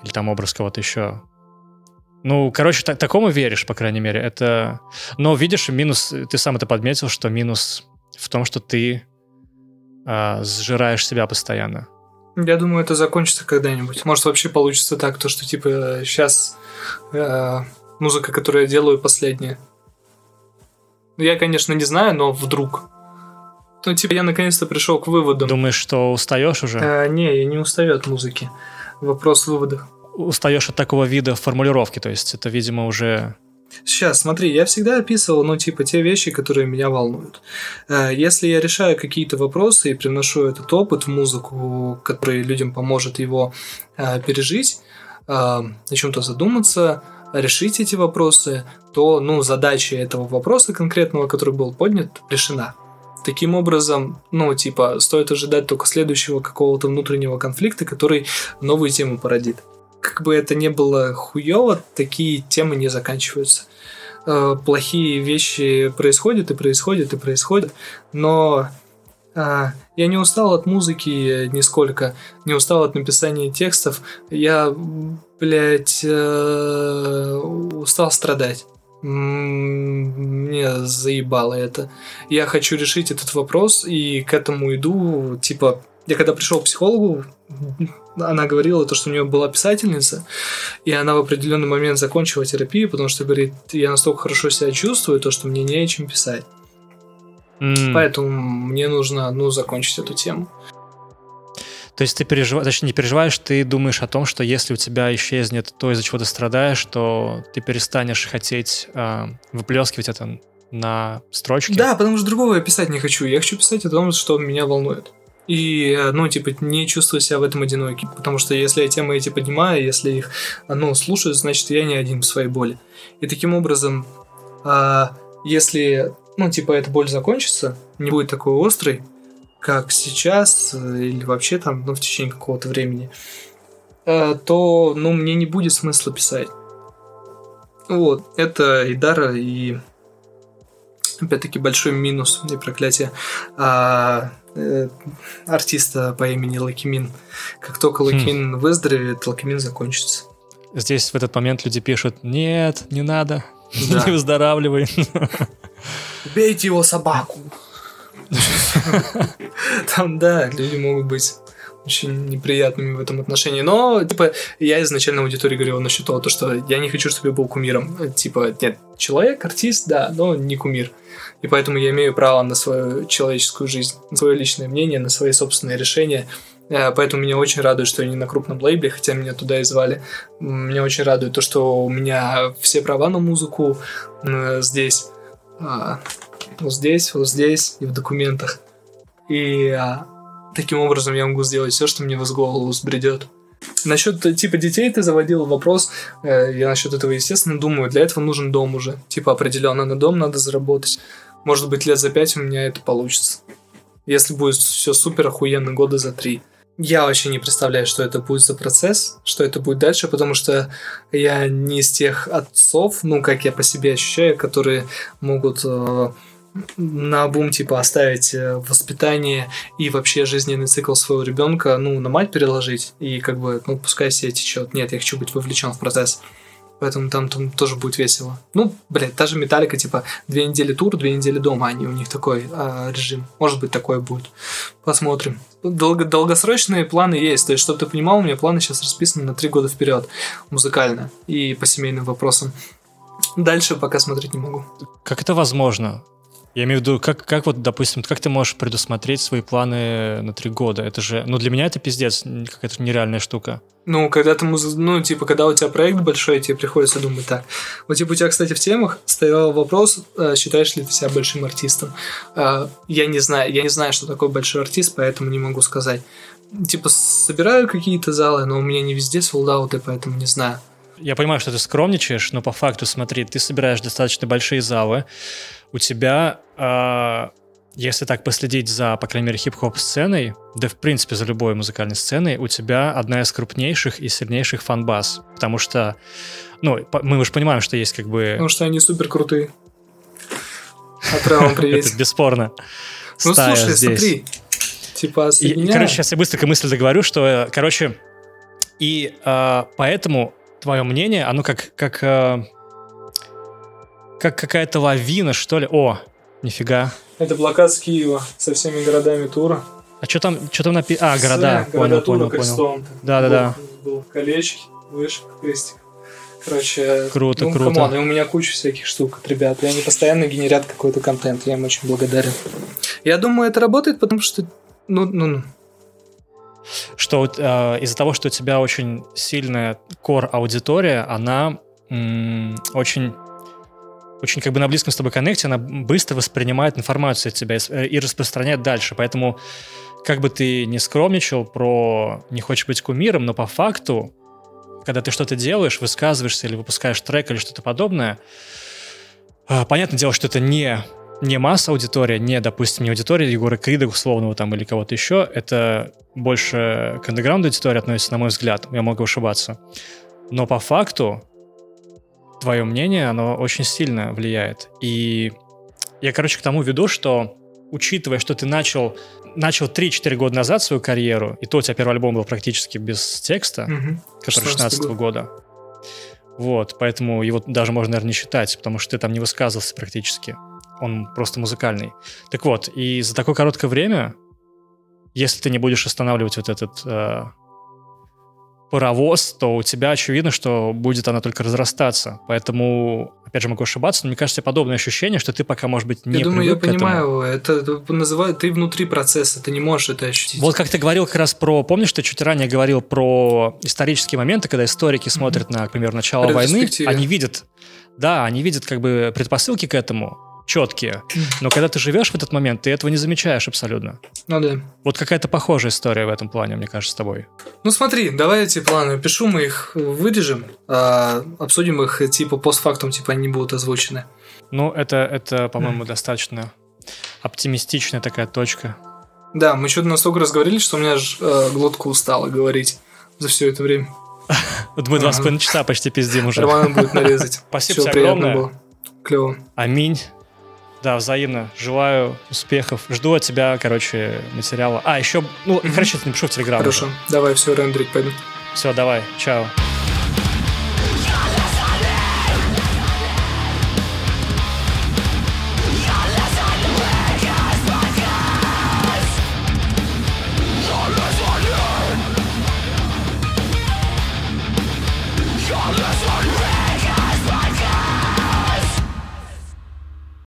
Или там образ кого-то еще. Ну, короче, так, такому веришь, по крайней мере. Это... Но видишь, минус, ты сам это подметил, что минус в том, что ты э, сжираешь себя постоянно. Я думаю, это закончится когда-нибудь. Может, вообще получится так, то, что, типа, сейчас э, музыка, которую я делаю, последняя. Я, конечно, не знаю, но вдруг. Ну, типа, я наконец-то пришел к выводам. Думаешь, что устаешь уже? Э, не, я не устаю от музыки. Вопрос в выводах устаешь от такого вида формулировки, то есть это, видимо, уже... Сейчас, смотри, я всегда описывал, ну, типа, те вещи, которые меня волнуют. Э, если я решаю какие-то вопросы и приношу этот опыт в музыку, который людям поможет его э, пережить, э, о чем-то задуматься, решить эти вопросы, то, ну, задача этого вопроса конкретного, который был поднят, решена. Таким образом, ну, типа, стоит ожидать только следующего какого-то внутреннего конфликта, который новую тему породит как бы это не было хуево, такие темы не заканчиваются. Э, плохие вещи происходят и происходят и происходят, но э, я не устал от музыки нисколько, не устал от написания текстов. Я, блядь, э, устал страдать. Мне заебало это. Я хочу решить этот вопрос, и к этому иду, типа, я когда пришел к психологу, она говорила то, что у нее была писательница, и она в определенный момент закончила терапию, потому что говорит, я настолько хорошо себя чувствую, то, что мне не о чем писать. Mm. Поэтому мне нужно, ну, закончить эту тему. То есть ты переживаешь, точнее, не переживаешь, ты думаешь о том, что если у тебя исчезнет то, из-за чего ты страдаешь, то ты перестанешь хотеть э, выплескивать это на строчки? Да, потому что другого я писать не хочу. Я хочу писать о том, что меня волнует и, э, ну, типа, не чувствую себя в этом одиноким, потому что если я темы эти поднимаю, если их, ну, слушаю, значит, я не один в своей боли. И таким образом, а, если, ну, типа, эта боль закончится, не будет такой острой, как сейчас э, или вообще там, ну, в течение какого-то времени, э, то, ну, мне не будет смысла писать. Вот, это и дар, и опять-таки большой минус и проклятие а, э, артиста по имени Loqiemean. Как только Loqiemean хм. выздоровеет, Loqiemean закончится. Здесь в этот момент люди пишут, нет, не надо, да. не выздоравливай. Бейте его собаку. Там, да, люди могут быть очень неприятными в этом отношении. Но, типа, я изначально аудитории говорил насчет того, что я не хочу, чтобы я был кумиром. Типа, нет, человек, артист, да, но не кумир. И поэтому я имею право на свою человеческую жизнь, на свое личное мнение, на свои собственные решения. Э, поэтому меня очень радует, что я не на крупном лейбле, хотя меня туда и звали. Меня очень радует то, что у меня все права на музыку здесь. А, вот здесь, вот здесь и в документах. И а, таким образом я могу сделать все, что мне в голову сбредет. Насчет типа детей ты заводил вопрос. Э, я насчет этого, естественно, думаю. Для этого нужен дом уже. Типа определенно на дом надо заработать. Может быть, лет за пять у меня это получится. Если будет все супер охуенно, года за три. Я вообще не представляю, что это будет за процесс, что это будет дальше, потому что я не из тех отцов, ну, как я по себе ощущаю, которые могут э, на бум типа оставить э, воспитание и вообще жизненный цикл своего ребенка, ну, на мать переложить и как бы, ну, пускай себе течет. Нет, я хочу быть вовлечен в процесс. Поэтому там, там тоже будет весело. Ну, блядь, та же металлика, типа, две недели тур, две недели дома, они у них такой э, режим. Может быть, такое будет. Посмотрим. Долго, долгосрочные планы есть. То есть, чтобы ты понимал, у меня планы сейчас расписаны на три года вперед. Музыкально. И по семейным вопросам. Дальше пока смотреть не могу. Как это возможно? Я имею в виду, как, как вот, допустим, как ты можешь предусмотреть свои планы на три года? Это же, ну, для меня это пиздец, какая-то нереальная штука. Ну, когда ты, муз... ну, типа, когда у тебя проект большой, тебе приходится думать так. Вот, типа, у тебя, кстати, в темах стоял вопрос, э, считаешь ли ты себя большим артистом. Э, я не знаю, я не знаю, что такое большой артист, поэтому не могу сказать. Типа, собираю какие-то залы, но у меня не везде солдаты, поэтому не знаю. Я понимаю, что ты скромничаешь, но по факту, смотри, ты собираешь достаточно большие залы, у тебя, э, если так последить за, по крайней мере, хип-хоп сценой, да в принципе за любой музыкальной сценой, у тебя одна из крупнейших и сильнейших фан-баз. Потому что, ну, мы уже понимаем, что есть как бы... Потому что они супер крутые. Отправим привет. Это бесспорно. Ну слушай, смотри, типа Короче, сейчас я быстренько мысль договорю, что, короче, и э, поэтому твое мнение, оно как, как э, как какая-то лавина, что ли. О, нифига. Это плакат с Киева со всеми городами тура. А что там, что там написано? А, города. С, понял, понял, понял. Да, да, да. Был колечки, вышка, крестик. Короче, круто, ну, круто. Come on, и у меня куча всяких штук от ребят. И они постоянно генерят какой-то контент. Я им очень благодарен. Я думаю, это работает, потому что. Ну, ну, ну. Что э, из-за того, что у тебя очень сильная core аудитория, она м- очень очень как бы на близком с тобой коннекте, она быстро воспринимает информацию от тебя и, э, распространяет дальше. Поэтому как бы ты не скромничал про не хочешь быть кумиром, но по факту, когда ты что-то делаешь, высказываешься или выпускаешь трек или что-то подобное, а, понятное дело, что это не не масса аудитория, не, допустим, не аудитория Егора Крида, условного там, или кого-то еще, это больше к андеграунду аудитории относится, на мой взгляд, я могу ошибаться. Но по факту твое мнение, оно очень сильно влияет. И я, короче, к тому веду, что учитывая, что ты начал, начал 3-4 года назад свою карьеру, и то у тебя первый альбом был практически без текста, угу. который 16 -го года. Вот, поэтому его даже можно, наверное, не считать, потому что ты там не высказывался практически. Он просто музыкальный. Так вот, и за такое короткое время, если ты не будешь останавливать вот этот э, паровоз, то у тебя очевидно, что будет она только разрастаться. Поэтому, опять же, могу ошибаться, но мне кажется, подобное ощущение, что ты пока, может быть, не Я думаю, я понимаю, это, это называют, ты внутри процесса, ты не можешь это ощутить. Вот как ты говорил как раз про, помнишь, ты чуть ранее говорил про исторические моменты, когда историки смотрят mm-hmm. на, например, начало войны, они видят, да, они видят как бы предпосылки к этому, четкие. Но когда ты живешь в этот момент, ты этого не замечаешь абсолютно. Ну да. Вот какая-то похожая история в этом плане, мне кажется, с тобой. Ну смотри, давай эти планы пишу, мы их вырежем, а, обсудим их типа постфактум, типа они будут озвучены. Ну, это, это по-моему, mm. достаточно оптимистичная такая точка. Да, мы что-то настолько разговорились, что у меня аж э, глотка устала говорить за все это время. Вот мы два с половиной часа почти пиздим уже. Роман будет нарезать. Спасибо тебе огромное. Было. Клево. Аминь. Да, взаимно. Желаю успехов. Жду от тебя, короче, материала. А, еще, ну, короче, напишу в Телеграм. Хорошо. Уже. Давай, все, рендерить пойду. Все, давай. Чао.